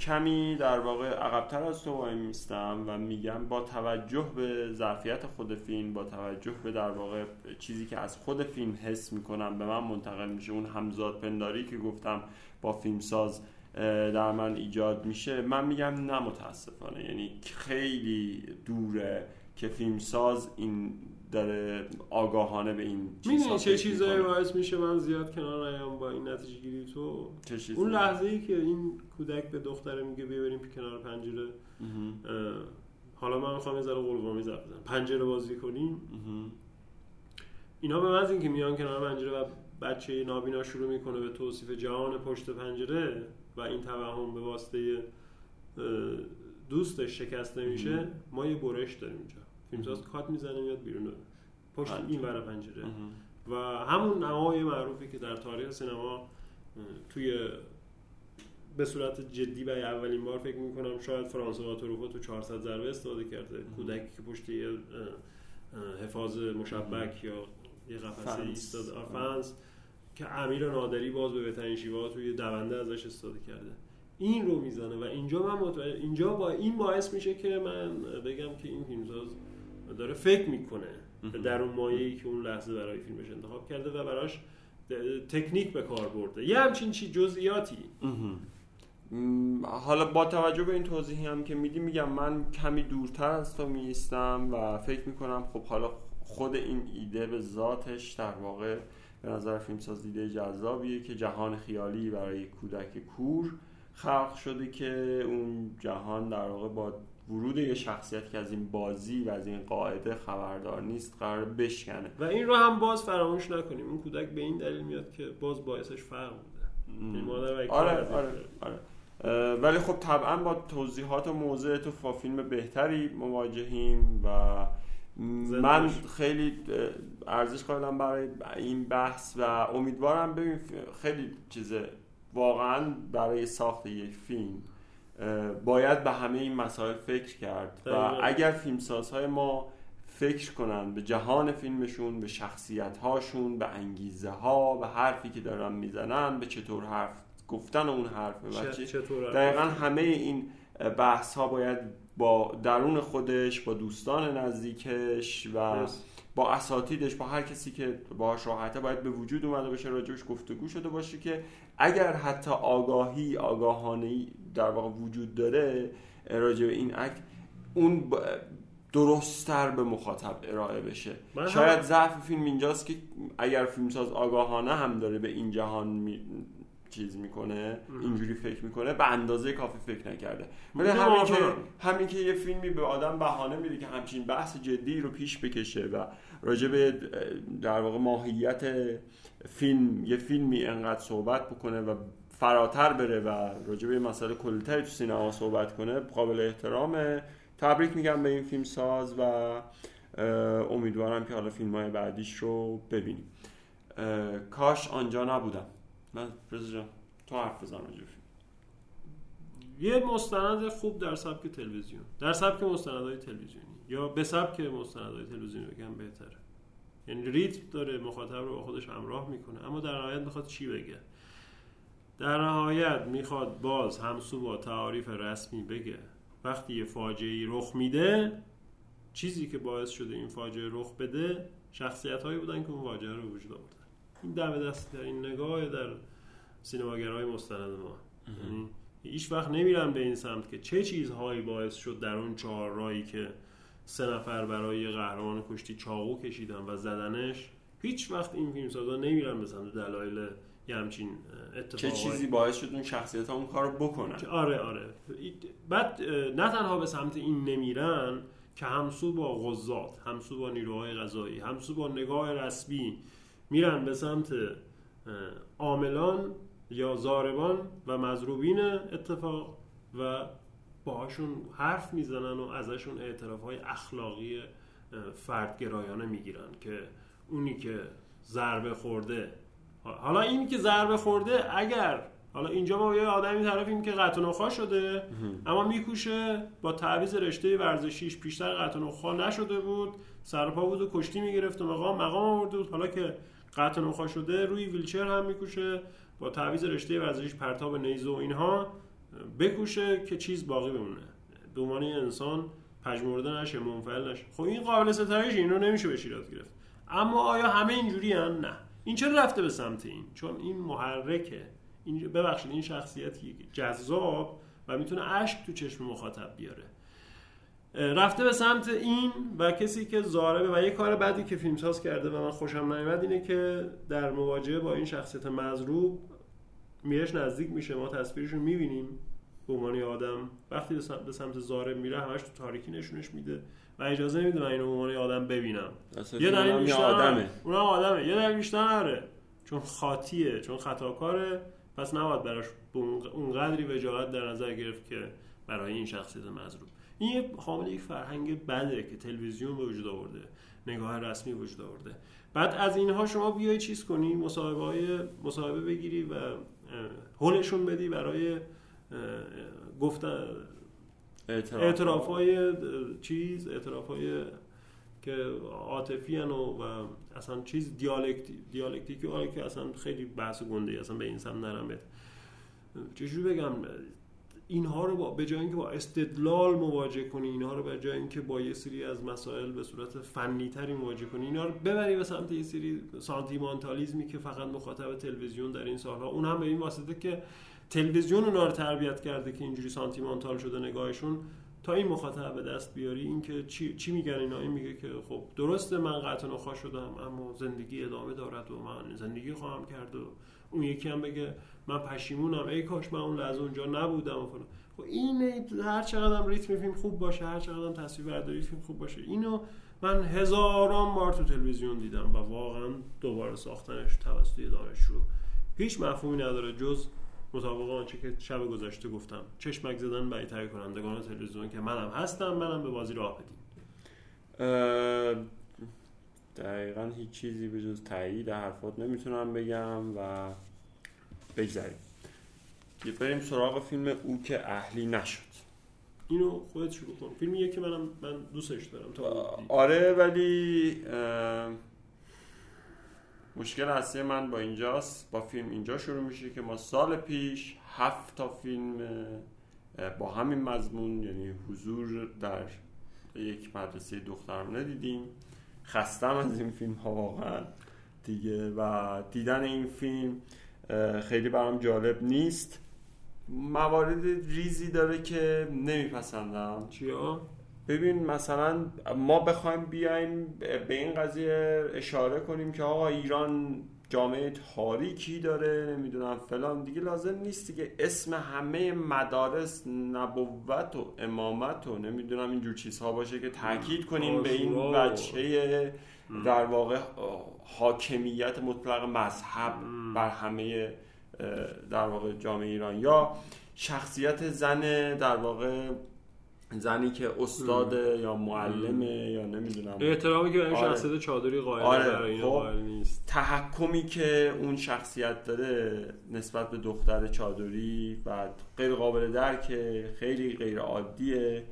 کمی در واقع عقبتر از تو وای میستم و میگم با توجه به ظرفیت خود فیلم با توجه به در واقع چیزی که از خود فیلم حس می‌کنم به من منتقل میشه اون همزاد پنداری که گفتم با فیلمساز در من ایجاد میشه من میگم نه متاسفانه. یعنی خیلی دوره که فیلمساز این داره آگاهانه به این می‌دونی چه چیزایی. باعث میشه من زیاد کنار نیام با این نتیجه گیری تو؟ اون لحظه ای که این کودک به دختره میگه بیا بریم کنار پنجره حالا من می‌خوام یه ذره قلوامی بزنم پنجره بازی کنیم. اینا به محض اینکه میان کنار پنجره و بچه نابینا شروع می‌کنه به توصیف جهان پشت پنجره و این توهم به واسطه دوستش شکسته میشه ما یه برش داریم اینجا فیلمساز کات می‌زنه میاد بیرون. پشت. این ور پنجره. و همون نمای معروفی که در تاریخ سینما توی به صورت جدی برای اولین بار فکر می‌کنم شاید فرانسوا تروفو تو 400 ضربه استفاده کرده. کودکی که پشت یه حفاظ مشبک یا یه قفسه ایستاد فنس که امیر نادری باز به بهترین شیوه توی دونده ازش استفاده کرده. این رو می‌زنه و اینجا من متوجه اینجا با این باعث میشه که من بگم که این فیلمساز داره فکر می‌کنه در اون مایه‌ای که اون لحظه برای فیلمش انتخاب کرده و براش تکنیک به کار برده. یه همچین چی جزئیاتی. حالا با توجه به این توضیحی هم که میدی میگم من کمی دورتر از تو میستم و فکر می‌کنم خب حالا خود این ایده به ذاتش در واقع به نظر فیلمساز دیده جذابیه که جهان خیالی برای کودک کور خلق شده که اون جهان در واقع با ورود یه شخصیت که از این بازی و از این قاعده خبردار نیست قرار بشکنه. و این رو هم باز فراموش نکنیم. اون کودک به این دلیل میاد که باز باعثش فرق بوده. آره آره, آره. ولی خب طبعا با توضیحات و موضوع تو فیلم بهتری مواجهیم و من خیلی ارزش قائلم برای این بحث و امیدوارم ببین خیلی چیزه واقعا برای ساخت یک فیلم. باید به همه این مسائل فکر کرد و اگر فیلمسازهای ما فکر کنن به جهان فیلمشون به شخصیت هاشون به انگیزه ها به حرفی که دارن می‌زنن به چطور حرف گفتن اون حرف دقیقا همه این بحث ها باید با درون خودش با دوستان نزدیکش و با اساتیدش با هر کسی که باهاش راحته باید به وجود اومده باشه راجبش گفتگو شده باشه که اگر حتی آگاهی آگاهانه در واقع وجود داره راجع به این اکت اون درستتر به مخاطب ارائه بشه. شاید ضعف فیلم اینجاست که اگر فیلمساز آگاهانه هم داره به این جهان می... چیز می‌کنه اینجوری فکر می‌کنه به اندازه کافی فکر نکرده. ولی همین که همین که یه فیلمی به آدم بهانه میده که همچین بحث جدی رو پیش بکشه و راجع به در واقع ماهیت فیلم یه فیلمی انقدر صحبت بکنه و فراتر بره و راجع به مسئله کلیتری تو سینما صحبت کنه قابل احترامه تبریک میگم به این فیلم ساز و امیدوارم که حالا فیلم های بعدیش رو ببینیم. کاش آنجا نبودم. من رزا تو حرف بزن یه مستند خوب در سبک تلویزیون. در سبک مستندهای تلویزیونی. یا به سبک مستندهای تلویزیونی بگم بهتره. یعنی ریتم داره مخاطب رو با خودش همراه می‌کنه. اما در نهایت می‌خواد چی بگه؟ در نهایت می‌خواد باز همسو با تعاریف رسمی بگه. وقتی یه فاجعه رخ میده چیزی که باعث شده این فاجعه رخ بده شخصیت هایی بودن که اون فاجعه رو وجود آوردن. این دم دست در این نگاه در سینماگرای مستند ما. یعنی هیچ وقت نمیرم به این سمت که چه چیزهایی باعث شد در اون چهار رایی که سه نفر برای قهرمان کشتی چاقو کشیدن و زدنش هیچ وقت این فیلم سازا نمیرن به سمت دلایل یه همچین چه چیزی باعث شد اون شخصیت ها اون کار بکنن؟ آره آره. بعد نه تنها به سمت این نمیرن که همسو با غزات همسو با نیروهای غذایی همسو با نگاه رسمی میرن به سمت عاملان یا زاربان و مضروبین اتفاق و باهاشون حرف می‌زنن و ازشون اعتراف های اخلاقی فردگرایانه می‌گیرن که اونی که ضربه خورده حالا اینی که ضربه خورده اگر حالا اینجا ما یه آدمی طرفیم که قطع نخوا شده اما میکوشه با تعویض رشته ورزشیش پیشتر قطع نخوا نشده بود سرپا بود و کشتی می‌گرفت و مقام مقام آورده بود. حالا که قطع نخوا شده روی ویلچر هم میکوشه با تعویض رشته ورزشیش پرتاب نیزه و اینها بکوشه که چیز باقی بمونه. دومانی انسان پژمرده نشه منفعل نشه خب این قابل ستایش این رو نمیشه به گرفت. اما آیا همه اینجوری هم؟ نه. این چرا رفته به سمت این؟ چون این محرکه. این ببخشید این شخصیتی جذاب و می‌تونه اشک تو چشم مخاطب بیاره. رفته به سمت این و کسی که زاربه و یه کار بعدی که فیلمساز کرده و من خوشم نیومد اینه که در مواجهه با این شخصیت مضروب میرش نزدیک میشه. ما تصویرش رو می‌بینیم. به عنوان آدم وقتی به سمت زارب میره همش تو تاریکی نشونش میده و اجازه نمیده من اینو به عنوان آدم ببینم. یه دلیل بیشتر آدمه. اونم آدمه. یه دلیل بیشتر نره چون خاطیه چون خطاکاره. پس نباید براش اونقدری وجاهت در نظر گرفت که برای این شخصیت مظلوم. این یه حامل یک فرهنگ بده که تلویزیون به وجود آورده نگاه رسمی وجود آورده. بعد از اینها شما بیای چیز کنی مصاحبه های مصاحبه بگیری و هولشون بدی برای گفتن اعتراف. های چیز اعتراف های که عاطفی و, و اصلا چیز دیالکتی دیالکتیکی که اصلا خیلی بحث گنده اصلا به این سم نرمه چجوری بگم؟ اینها رو با به جای اینکه با استدلال مواجه کنی اینها رو به جای اینکه با یه سری از مسائل به صورت فنی تری مواجه کنی اینا رو ببری به سمت یه سری سانتیمانتالیزمی که فقط مخاطب تلویزیون در این سالها. اون هم به این واسطه که تلویزیون اونا رو تربیت کرده که اینجوری سانتیمانتال شده نگاهشون تا این مخاطب به دست بیاری اینکه چی چی میگن اینا؟ این میگه که خب درسته من قطع نخوا شدم اما زندگی ادامه دارد و من زندگی خواهم کرد و اون یکی هم بگه من پشیمونم ای کاش من اون لحظه اونجا نبودم و فلان. خب این هر چقدر ریتم فیلم خوب باشه هر چقدر تصویر برداری فیلم خوب باشه اینو من هزاران بار تو تلویزیون دیدم و واقعا دوباره ساختنش توسط دانشجو هیچ مفهومی نداره جز مطابق آنچه که شب گذشته گفتم. چشمک زدن برای تهیه کنندگان تلویزیون که منم هستم منم به بازی راه بدین. دقیقا هیچ چیزی به جز تایید حرفات نمی‌تونم بگم و بگذاریم بریم سراغ فیلم او که اهلی نشد. اینو خودت شروع کن. فیلمیه که منم من دوستش دارم آره ولی مشکل اصلی من با اینجاست. با فیلم اینجا شروع میشه که ما سال پیش هفت تا فیلم با همین مضمون یعنی حضور در یک مدرسه دخترانه دیدیم. خستم از این فیلم ها واقعا. دیگه و دیدن این فیلم خیلی برام جالب نیست. موارد ریزی داره که نمیپسندم. چیا؟ ببین مثلا ما بخوایم بیایم به این قضیه اشاره کنیم که آقا ایران جامعه تاریکی داره نمی‌دونم فلان. دیگه لازم نیست دیگه. اسم همه مدارس نبوت و امامت و نمی‌دونم اینجور چیزها باشه که تاکید کنیم به این بچه در واقع حاکمیت مطلق مذهب بر همه در واقع جامعه ایران. یا شخصیت زن در واقع زنی که استاد یا معلمه یا نمی‌دونم. احترامی که به آره. شخصیت چادری قائل آره. خب. نیست. تحکمی که اون شخصیت داره نسبت به دختر چادری و غیر قابل درکه خیلی غیر عادیه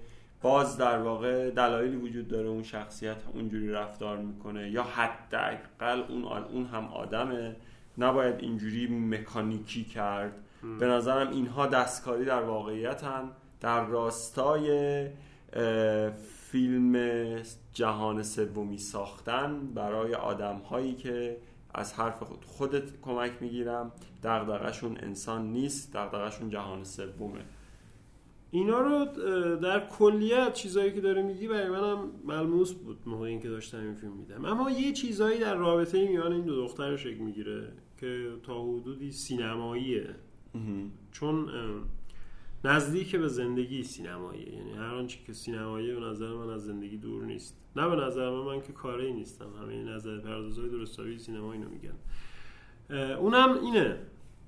باز در واقع دلایلی وجود داره اون شخصیت اونجوری رفتار می‌کنه یا حداقل اون اون هم آدمه. نباید اینجوری مکانیکی کرد. به نظرم اینها دستکاری در واقعیتن. در راستای فیلم جهان سومی ساختن برای آدم هایی که از حرف خود خودت کمک می‌گیرم دغدغه‌شون انسان نیست دغدغه‌شون جهان سومه. اینا رو در کلیت چیزایی که داره میگی برای منم ملموس بود موقع اینکه داشتم این فیلم میدم اما یه چیزایی در رابطه میان این دو دختر شکل می‌گیره که تا حدودی سینماییه. چون نزدیک به زندگی سینماییه یعنی هر آنچه که سینماییه به نظر من از زندگی دور نیست. نه به نظر من من که کاری نیستم. همه نظر پردازهای درستاوی سینما اینو میگن. اونم اینه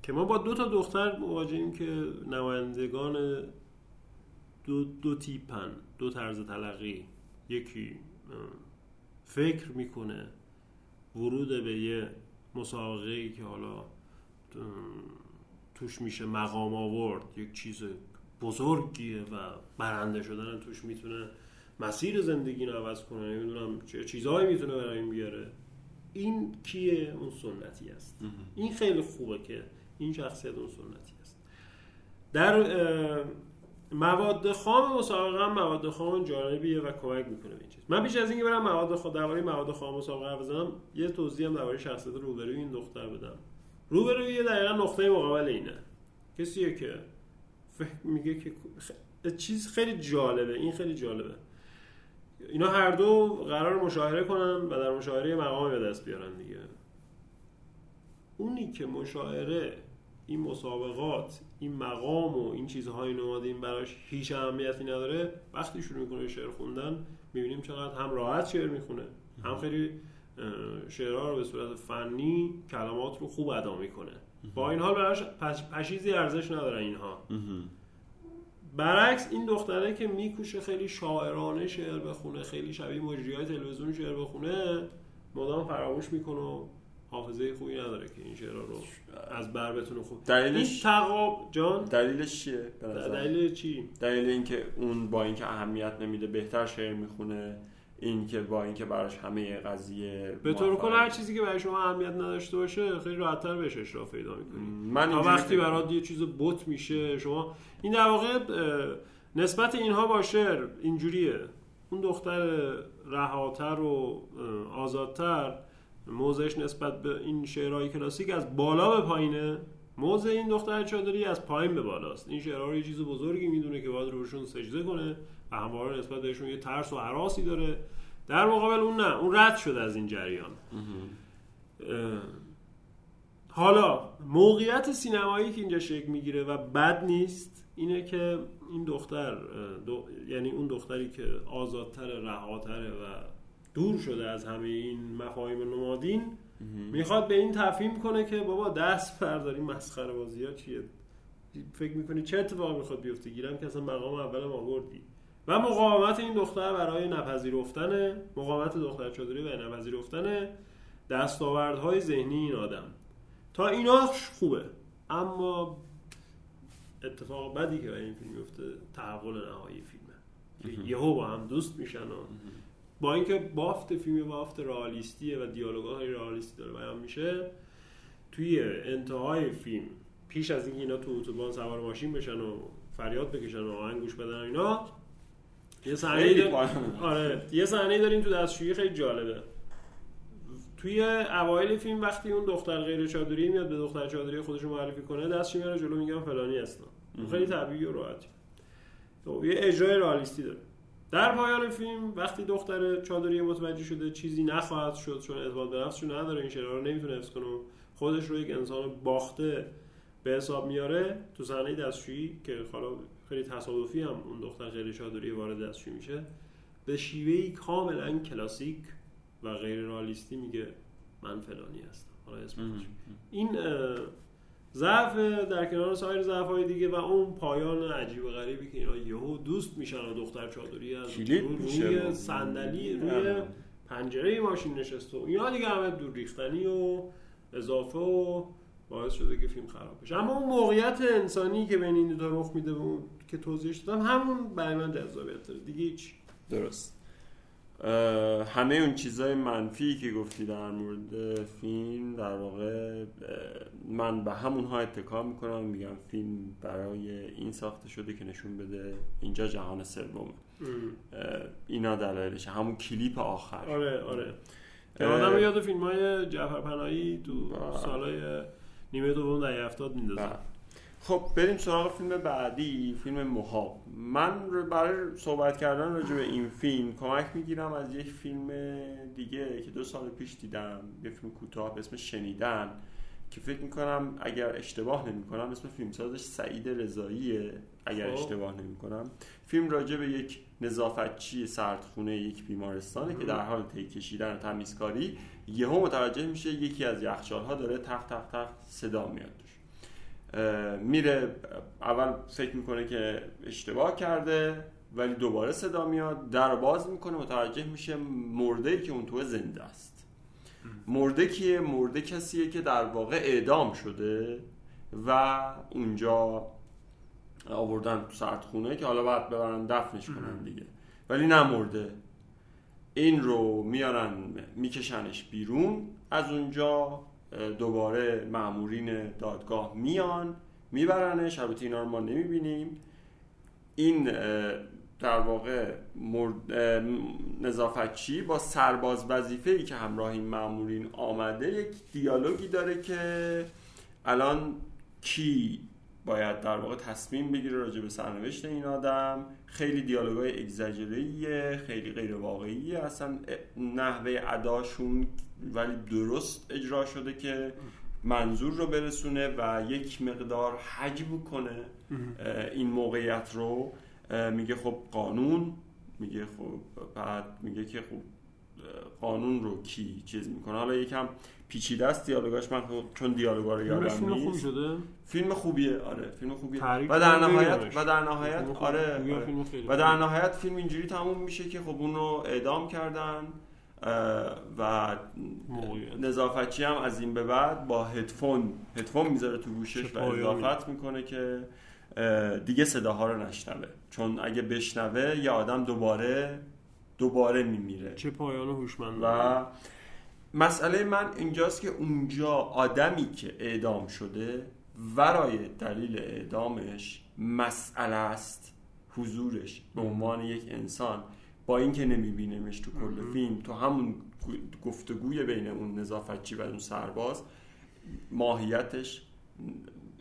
که ما با دو تا دختر مواجهیم که نمایندگان دو, دو تیپن دو طرز تلقی. یکی فکر می‌کنه ورود به یه مسابقه که حالا توش میشه مقام آورد. یک چیز بزرگیه و برنده شدن توش می‌تونه مسیر زندگی رو عوض کنه. نمی‌دونم چه چیزهایی می‌تونه برای این بیاره. این کیه؟ اون سنتی است. این خیلی خوبه که این شخصیت اون سنتی است. در مواد خام مسابقه هم مواد خام جانبیه و کمک می‌کنه به این چیز. من بیش از اینکه برم مواد خام درباره مواد خام مسابقه بزنم یه توضیح هم درباره شخصیت روبروی این دختر بدم. روبروی یه دقیقا نقطه مقابل اینه. کسیه که فکر میگه که چیز خیلی جالبه. این خیلی جالبه. اینا هر دو قرار مشاهره کنن و در مشاهره مقام به دست بیارن دیگه. اونی که مشاهره این مسابقات این مقام و این چیزهای نمادین براش هیچ اهمیتی نداره وقتی شروع می‌کنه شعر خوندن می‌بینیم چقدر هم راحت شعر می‌خونه هم خیلی شعرها رو به صورت فنی کلمات رو خوب ادا می‌کنه. با این حال براش پشیزی ارزش نداره اینها. برعکس این دختره که میکوشه خیلی شاعرانه شعر بخونه خیلی شبیه مجری های تلویزیون شعر بخونه مدام فراموش می‌کنه و حافظه خوبی نداره که این شعرها رو از بر بتونه خوب. دلیلش؟ این تقاب جان؟ دلیلش چیه؟ دلیل چی؟ دلیل اینکه اون با اینکه اهمیت نمیده بهتر شعر می‌خونه. این که با اینکه براش همه قضیه به طور کل هر چیزی که برای شما اهمیت نداشته باشه خیلی راحتتر بهش اشراف پیدا می‌کنی. من تا وقتی برات یه چیز بوت میشه شما این در واقع نسبت اینها با شعر اینجوریه. اون دختر رهاتر و آزادتر موضعش نسبت به این شعرهای کلاسیک از بالا به پایینه. موضع این دختر چادری از پایین به بالاست. این شعرها رو یه چیز بزرگی می‌دونه که باید روشون سجده کنه. همواره نسبت بهشون یه ترس و حراسی داره. در مقابل اون نه اون رد شده از این جریان. حالا موقعیت سینمایی که اینجا شکل می‌گیره و بد نیست اینه که این دختر دو- یعنی اون دختری که آزادتر رهاتره و دور شده از همه این مفاهیم نمادین می‌خواد به این تفهیم کنه که بابا دست برداری مسخره بازی ها چیه؟ فکر می‌کنی چه اتفاقی می‌خواد بیفته؟ گیرم که اصلا مقام اولم آوردی. و مقاومت این دختر برای نپذیرفتن مقاومت دختر چادری و نپذیرفتن دستاوردهای ذهنی این آدم. تا ایناش خوبه. اما اتفاق بدی که برای این فیلم میفته تحول نهایی فیلمه. که یهو با هم دوست میشن و با اینکه بافت فیلم بافت رئالیستیه و دیالوگای رئالیستی داره بیان میشه. توی انتهای فیلم پیش از اینکه اینا تو اتوبان سوار ماشین بشن و فریاد بکشن و آهنگ گوش بدن و اینا یه صحنه دار-. آره یه صحنه داریم تو دستشویی خیلی جالبه. توی اوایل فیلم وقتی اون دختر غیر چادری میاد به دختر چادری خودش رو معرفی کنه دستش میاره جلو میگم فلانی هستم. خیلی طبیعی و راحتی. تو یه اجرای رئالیستی داره. در پایان فیلم وقتی دختر چادری متوجه شده چیزی نخواهد شد چون اعتماد به نفسش نداره این شعرها رو نمی‌تونه حفظ کنه خودش رو یک انسان باخته به حساب میاره تو صحنه دستشویی که حالا خیلی تصادفی هم اون دختر غیر چادری وارد دستشویی میشه. به شیوهی کاملا کلاسیک و غیر رئالیستی میگه من فلانی هستم. حالا اسمش؟ این ضعف در کنار سایر ضعف های دیگه و اون پایان عجیب و غریبی که اینا یهو دوست میشن و دختر چادری از روی صندلی روی آره. پنجره ماشین نشسته و اینا دیگه همه دور ریختنی و اضافه و باعث شده که فیلم خراب بشه. اما اون موقعیت انسانی که بین این دو تا رخ میده و اون که توضیحش دادم همون برای من جذابیت داره. دیگه هیچ. درست. همه اون چیزای منفی که گفتی در مورد فیلم در واقع من به همونها اتکا می‌کنم. میگم فیلم برای این ساخته شده که نشون بده اینجا جهان سومه اینا دلایلشه. همون کلیپ آخر. آره آره. که آدم یاد فیلم های جعفر پناهی تو بله. سالهای نیمه دوم دهه هفتاد میندازه. بله. خب بریم سراغ فیلم بعدی فیلم محاب. من رو برای صحبت کردن راجع به این فیلم کمک می‌گیرم از یک فیلم دیگه که دو سال پیش دیدم یه فیلم کوتاه به اسم شنیدن که فکر می‌کنم اگر اشتباه نمی‌کنم اسم فیلمسازش سعید رضاییه اگر خب. اشتباه نمی‌کنم. فیلم راجع به یک نظافتچی سردخونه یک بیمارستانه که در حال طی کشیدن و تمیزکاری یهو متوجه میشه یکی از یخچال‌ها داره تق تق تق صدا میاد. میره اول فکر می‌کنه که اشتباه کرده ولی دوباره صدا میاد در باز می‌کنه متوجه میشه مرده ای که اون تو زنده است. مرده کیه؟ مرده کسیه که در واقع اعدام شده و اونجا آوردن تو سردخونه که حالا باید ببرن دفنش کنن دیگه. ولی نمرده این رو میارن میکشنش بیرون از اونجا دوباره مامورین دادگاه میان میبرنش البته اینا رو ما نمی‌بینیم. این در واقع نظافتچی با سرباز وظیفه ای که همراه این مامورین آمده یک دیالوگی داره که الان کی باید در واقع تصمیم بگیره راجع به سرنوشت این آدم؟ خیلی دیالوگای اگزاجریه خیلی غیر واقعیه اصلا نحوه اداشون ولی درست اجرا شده که منظور رو برسونه و یک مقدار حجب کنه اه، این موقعیت رو میگه خب قانون میگه خب بعد میگه که خب قانون رو کی چیز می‌کنه حالا یکم پیچیده است دیالوگاش من خب چون دیالوگا رو یادم فیلم نیست شده فیلم خوبیه آره فیلم خوبیه و در نهایت بگیرمش. و در نهایت خوب- آره, آره. و در. نهایت فیلم اینجوری تموم میشه که خب اون رو اعدام کردن و. نظافتچی هم از این به بعد با هدفون هدفون می‌ذاره تو گوشش و. اضافت می‌کنه که دیگه صداها رو نشنوه چون اگه بشنوه یه آدم دوباره دوباره میمیره چه پایان هوشمند و مسئله من اینجاست که اونجا آدمی که اعدام شده ورای دلیل اعدامش مسئله است حضورش به عنوان یک انسان با اینکه نمیبینیمش تو کل فیلم تو همون گفتگوی بین اون نظافتچی و اون سرباز ماهیتش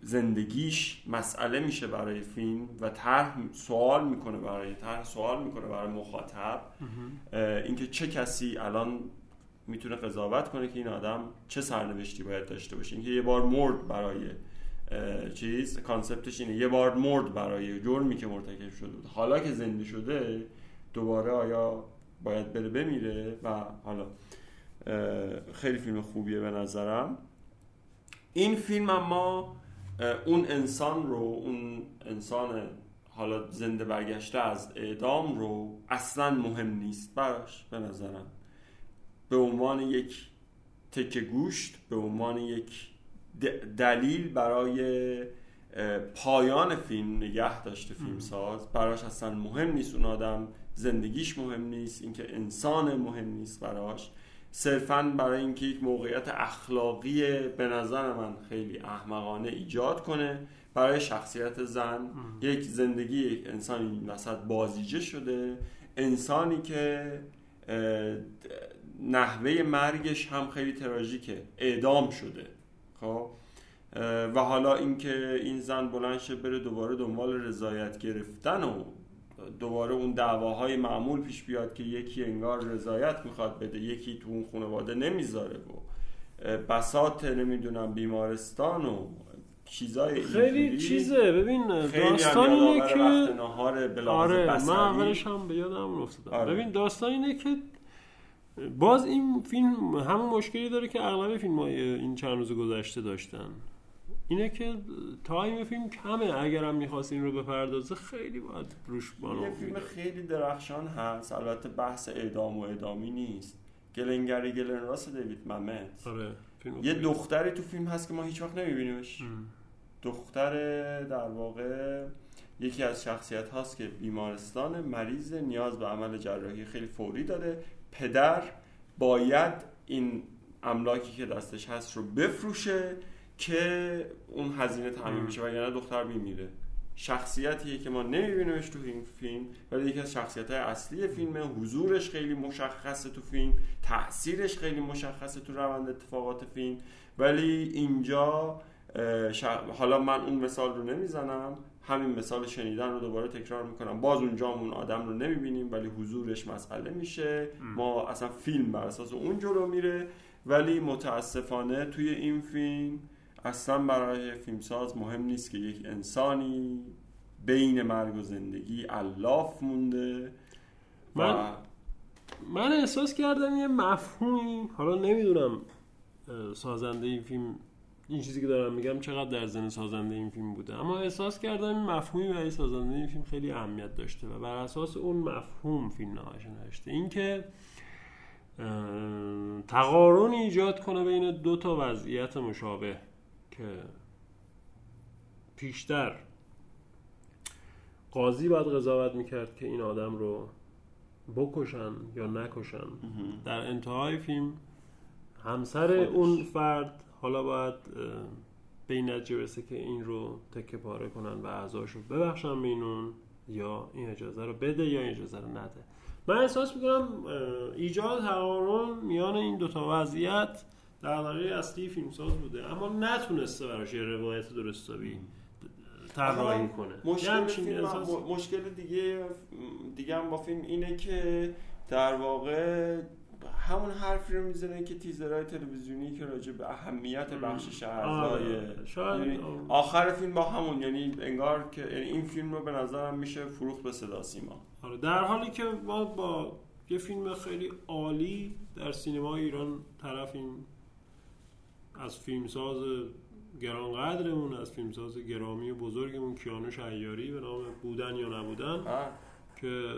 زندگیش مسئله میشه برای فیلم و طرح سوال می‌کنه برای طرح سوال می‌کنه برای مخاطب. اینکه چه کسی الان می‌تونه قضاوت کنه که این آدم چه سرنوشتی باید داشته باشه. اینکه یه بار مرد برای چیز کانسپتش اینه یه بار مرد برای جرمی که مرتکب شده بود. حالا که زنده شده دوباره آیا باید بره بمیره؟ و حالا خیلی فیلم خوبیه به نظرم. این فیلم اما اون انسان رو اون انسان حالا زنده برگشته از اعدام رو اصلا مهم نیست براش به نظرم. به عنوان یک تکه گوشت به عنوان یک دلیل برای پایان فیلم نگه داشته فیلم ساز براش اصلا مهم نیست اون آدم زندگیش مهم نیست اینکه انسان مهم نیست براش. صرفا برای اینکه یک موقعیت اخلاقی به نظر من خیلی احمقانه ایجاد کنه برای شخصیت زن. یک زندگی یک انسانی این وسط بازیجه شده. انسانی که نحوه مرگش هم خیلی تراژیکه. اعدام شده. خب؟ و حالا اینکه این زن بلند شه بره دوباره دنبال رضایت گرفتن و دوباره اون دعواهای معمول پیش بیاد که یکی انگار رضایت می‌خواد بده یکی تو اون خانواده نمی‌ذاره و اه، بساط نمی‌دونم بیمارستان و چیزای خیلی. چیزه ببین داستان اینه که آره. من اولش هم به یادم افتادم آره. ببین داستان اینه که باز این فیلم همون مشکلی داره که اغلب فیلم های این چند روز گذشته داشتن اینه که تایم فیلم کمه. اگرم می‌خواست این رو بپردازه خیلی باید روش یه فیلم خیلی درخشان هست. البته بحث اعدام و اعدامی نیست. گلنگری گلن راس دیوید ممت. آره فیلم یه. دختری تو فیلم هست که ما هیچ وقت نمیبینیمش. دختر در واقع یکی از شخصیت هاست که بیمارستان مریض نیاز به عمل جراحی خیلی فوری داره پدر باید این املاکی که دستش هست رو بفروشه. که اون هزینه تامین ام. میشه وگرنه دختر میمیره. شخصیتیه که ما نمیبینیمش تو این فیلم ولی یکی از شخصیت های اصلی فیلمه. حضورش خیلی مشخصه تو فیلم تاثیرش خیلی مشخصه تو روند اتفاقات فیلم. ولی اینجا حالا من اون مثال رو نمی‌زنم همین مثال شنیدن رو دوباره تکرار می‌کنم. باز اونجا اون آدم رو نمی‌بینیم ولی حضورش مسئله میشه. ما اصلا فیلم بر اساس اون جلو میره. ولی متاسفانه توی این فیلم اصلا برای فیلمساز مهم نیست که یک انسانی بین مرگ و زندگی الاف مونده و من- من احساس کردم یه مفهومی حالا نمی‌دونم سازنده این فیلم این چیزی که دارم میگم چقدر در ذهن سازنده این فیلم بوده. اما احساس کردم این مفهومی برای سازنده این فیلم خیلی اهمیت داشته و بر اساس اون مفهوم فیلم نمایش نوشته. اینکه تقارن ایجاد کنه بین دو تا وضعیت مشابه. که پیشتر قاضی باید قضاوت می‌کرد که این آدم رو بکشن یا نکشن. در انتهای فیلم همسر خودش. اون فرد حالا باید به این نتیجه برسه که این رو تکه پاره کنن و اعضاش رو ببخشن به اینون یا این اجازه رو بده یا این اجازه رو نده من احساس می‌کنم ایجاد تقارن میان این دوتا وضعیت دغدغه اصلی فیلمساز بوده. اما نتونسته براش یه روایت درستابی طراحی کنه. مشکل فیلم مشکل دیگه دیگه هم با فیلم اینه که در واقع همون حرفی رو می‌زنه که تیزرهای تلویزیونی که راجع به اهمیت بخشش اعضای آره. شاید یعنی. آخر فیلم با همون. یعنی انگار که یعنی این فیلم رو به نظرم میشه فروخت به صدا سیما. آره. در حالی که ما با یه فیلم خیلی عالی در سینما ایران طرفیم از فیلمساز گرانقدرمون از فیلمساز گرامی و بزرگمون کیانو شیاری به نام بودن یا نبودن که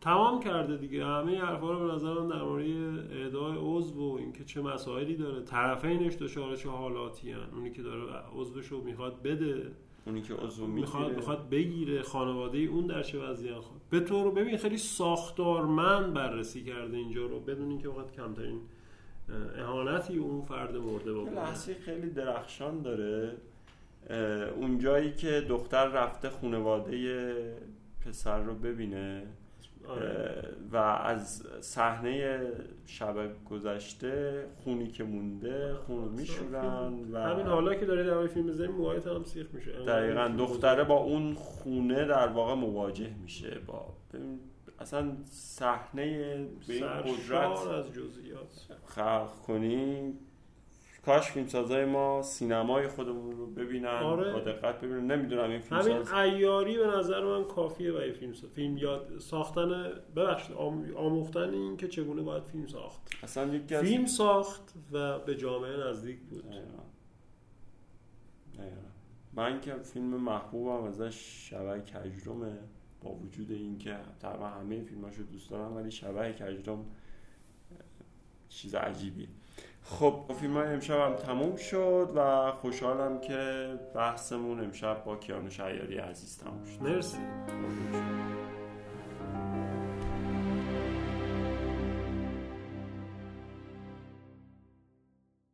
تمام کرده دیگه. همه حرفا رو به نظرم در مورد اعدای عضو و اینکه چه مسائلی داره. طرفینش دچار چه حالاتی هن. اونی که داره عضوش رو می‌خواد بده. اونی که عضو می‌خواد می‌خواد بگیره. خانواده ای اون در چه وضعیت خود به طور ببین خیلی ساختارمند بررسی کرده اینجا رو. بدون اینکه وقت کمترین اهانتی اون فرد مرده بکنه لحظه خیلی درخشان داره. اون جایی که دختر رفته خانواده پسر رو ببینه آره. و از صحنه شب گذشته خونی که مونده خون رو میشورن و همین حالا که داره در فیلم بزنیم موهایت هم سیخ میشه. دقیقا دختره با اون خونه در واقع مواجه میشه با اصلا صحنه به این قدرت از جزئیات خلق کنی کاش فیلمسازای ما سینمای خودمون رو ببینن آره. با دقت ببینن نمی‌دونم این همین فیلمساز ایاری به نظر من کافیه برای فیلم سا... فیلم یاد ساختن ببخشید آم... آموختن این که چگونه باید فیلم ساخت اصلا یکی از فیلم ساخت و به جامعه نزدیک بود دقیقاً. دقیقاً. من که فیلم محبوبم ازش شبه کجرومه با وجود اینکه تقریبا همه فیلماشو دوست دارم ولی شبه کجروم چیز عجیبیه خب فیلم های امشب هم تموم شد و خوشحالم که بحثمون امشب با کیانو شیاری عزیز تموم شد. مرسی.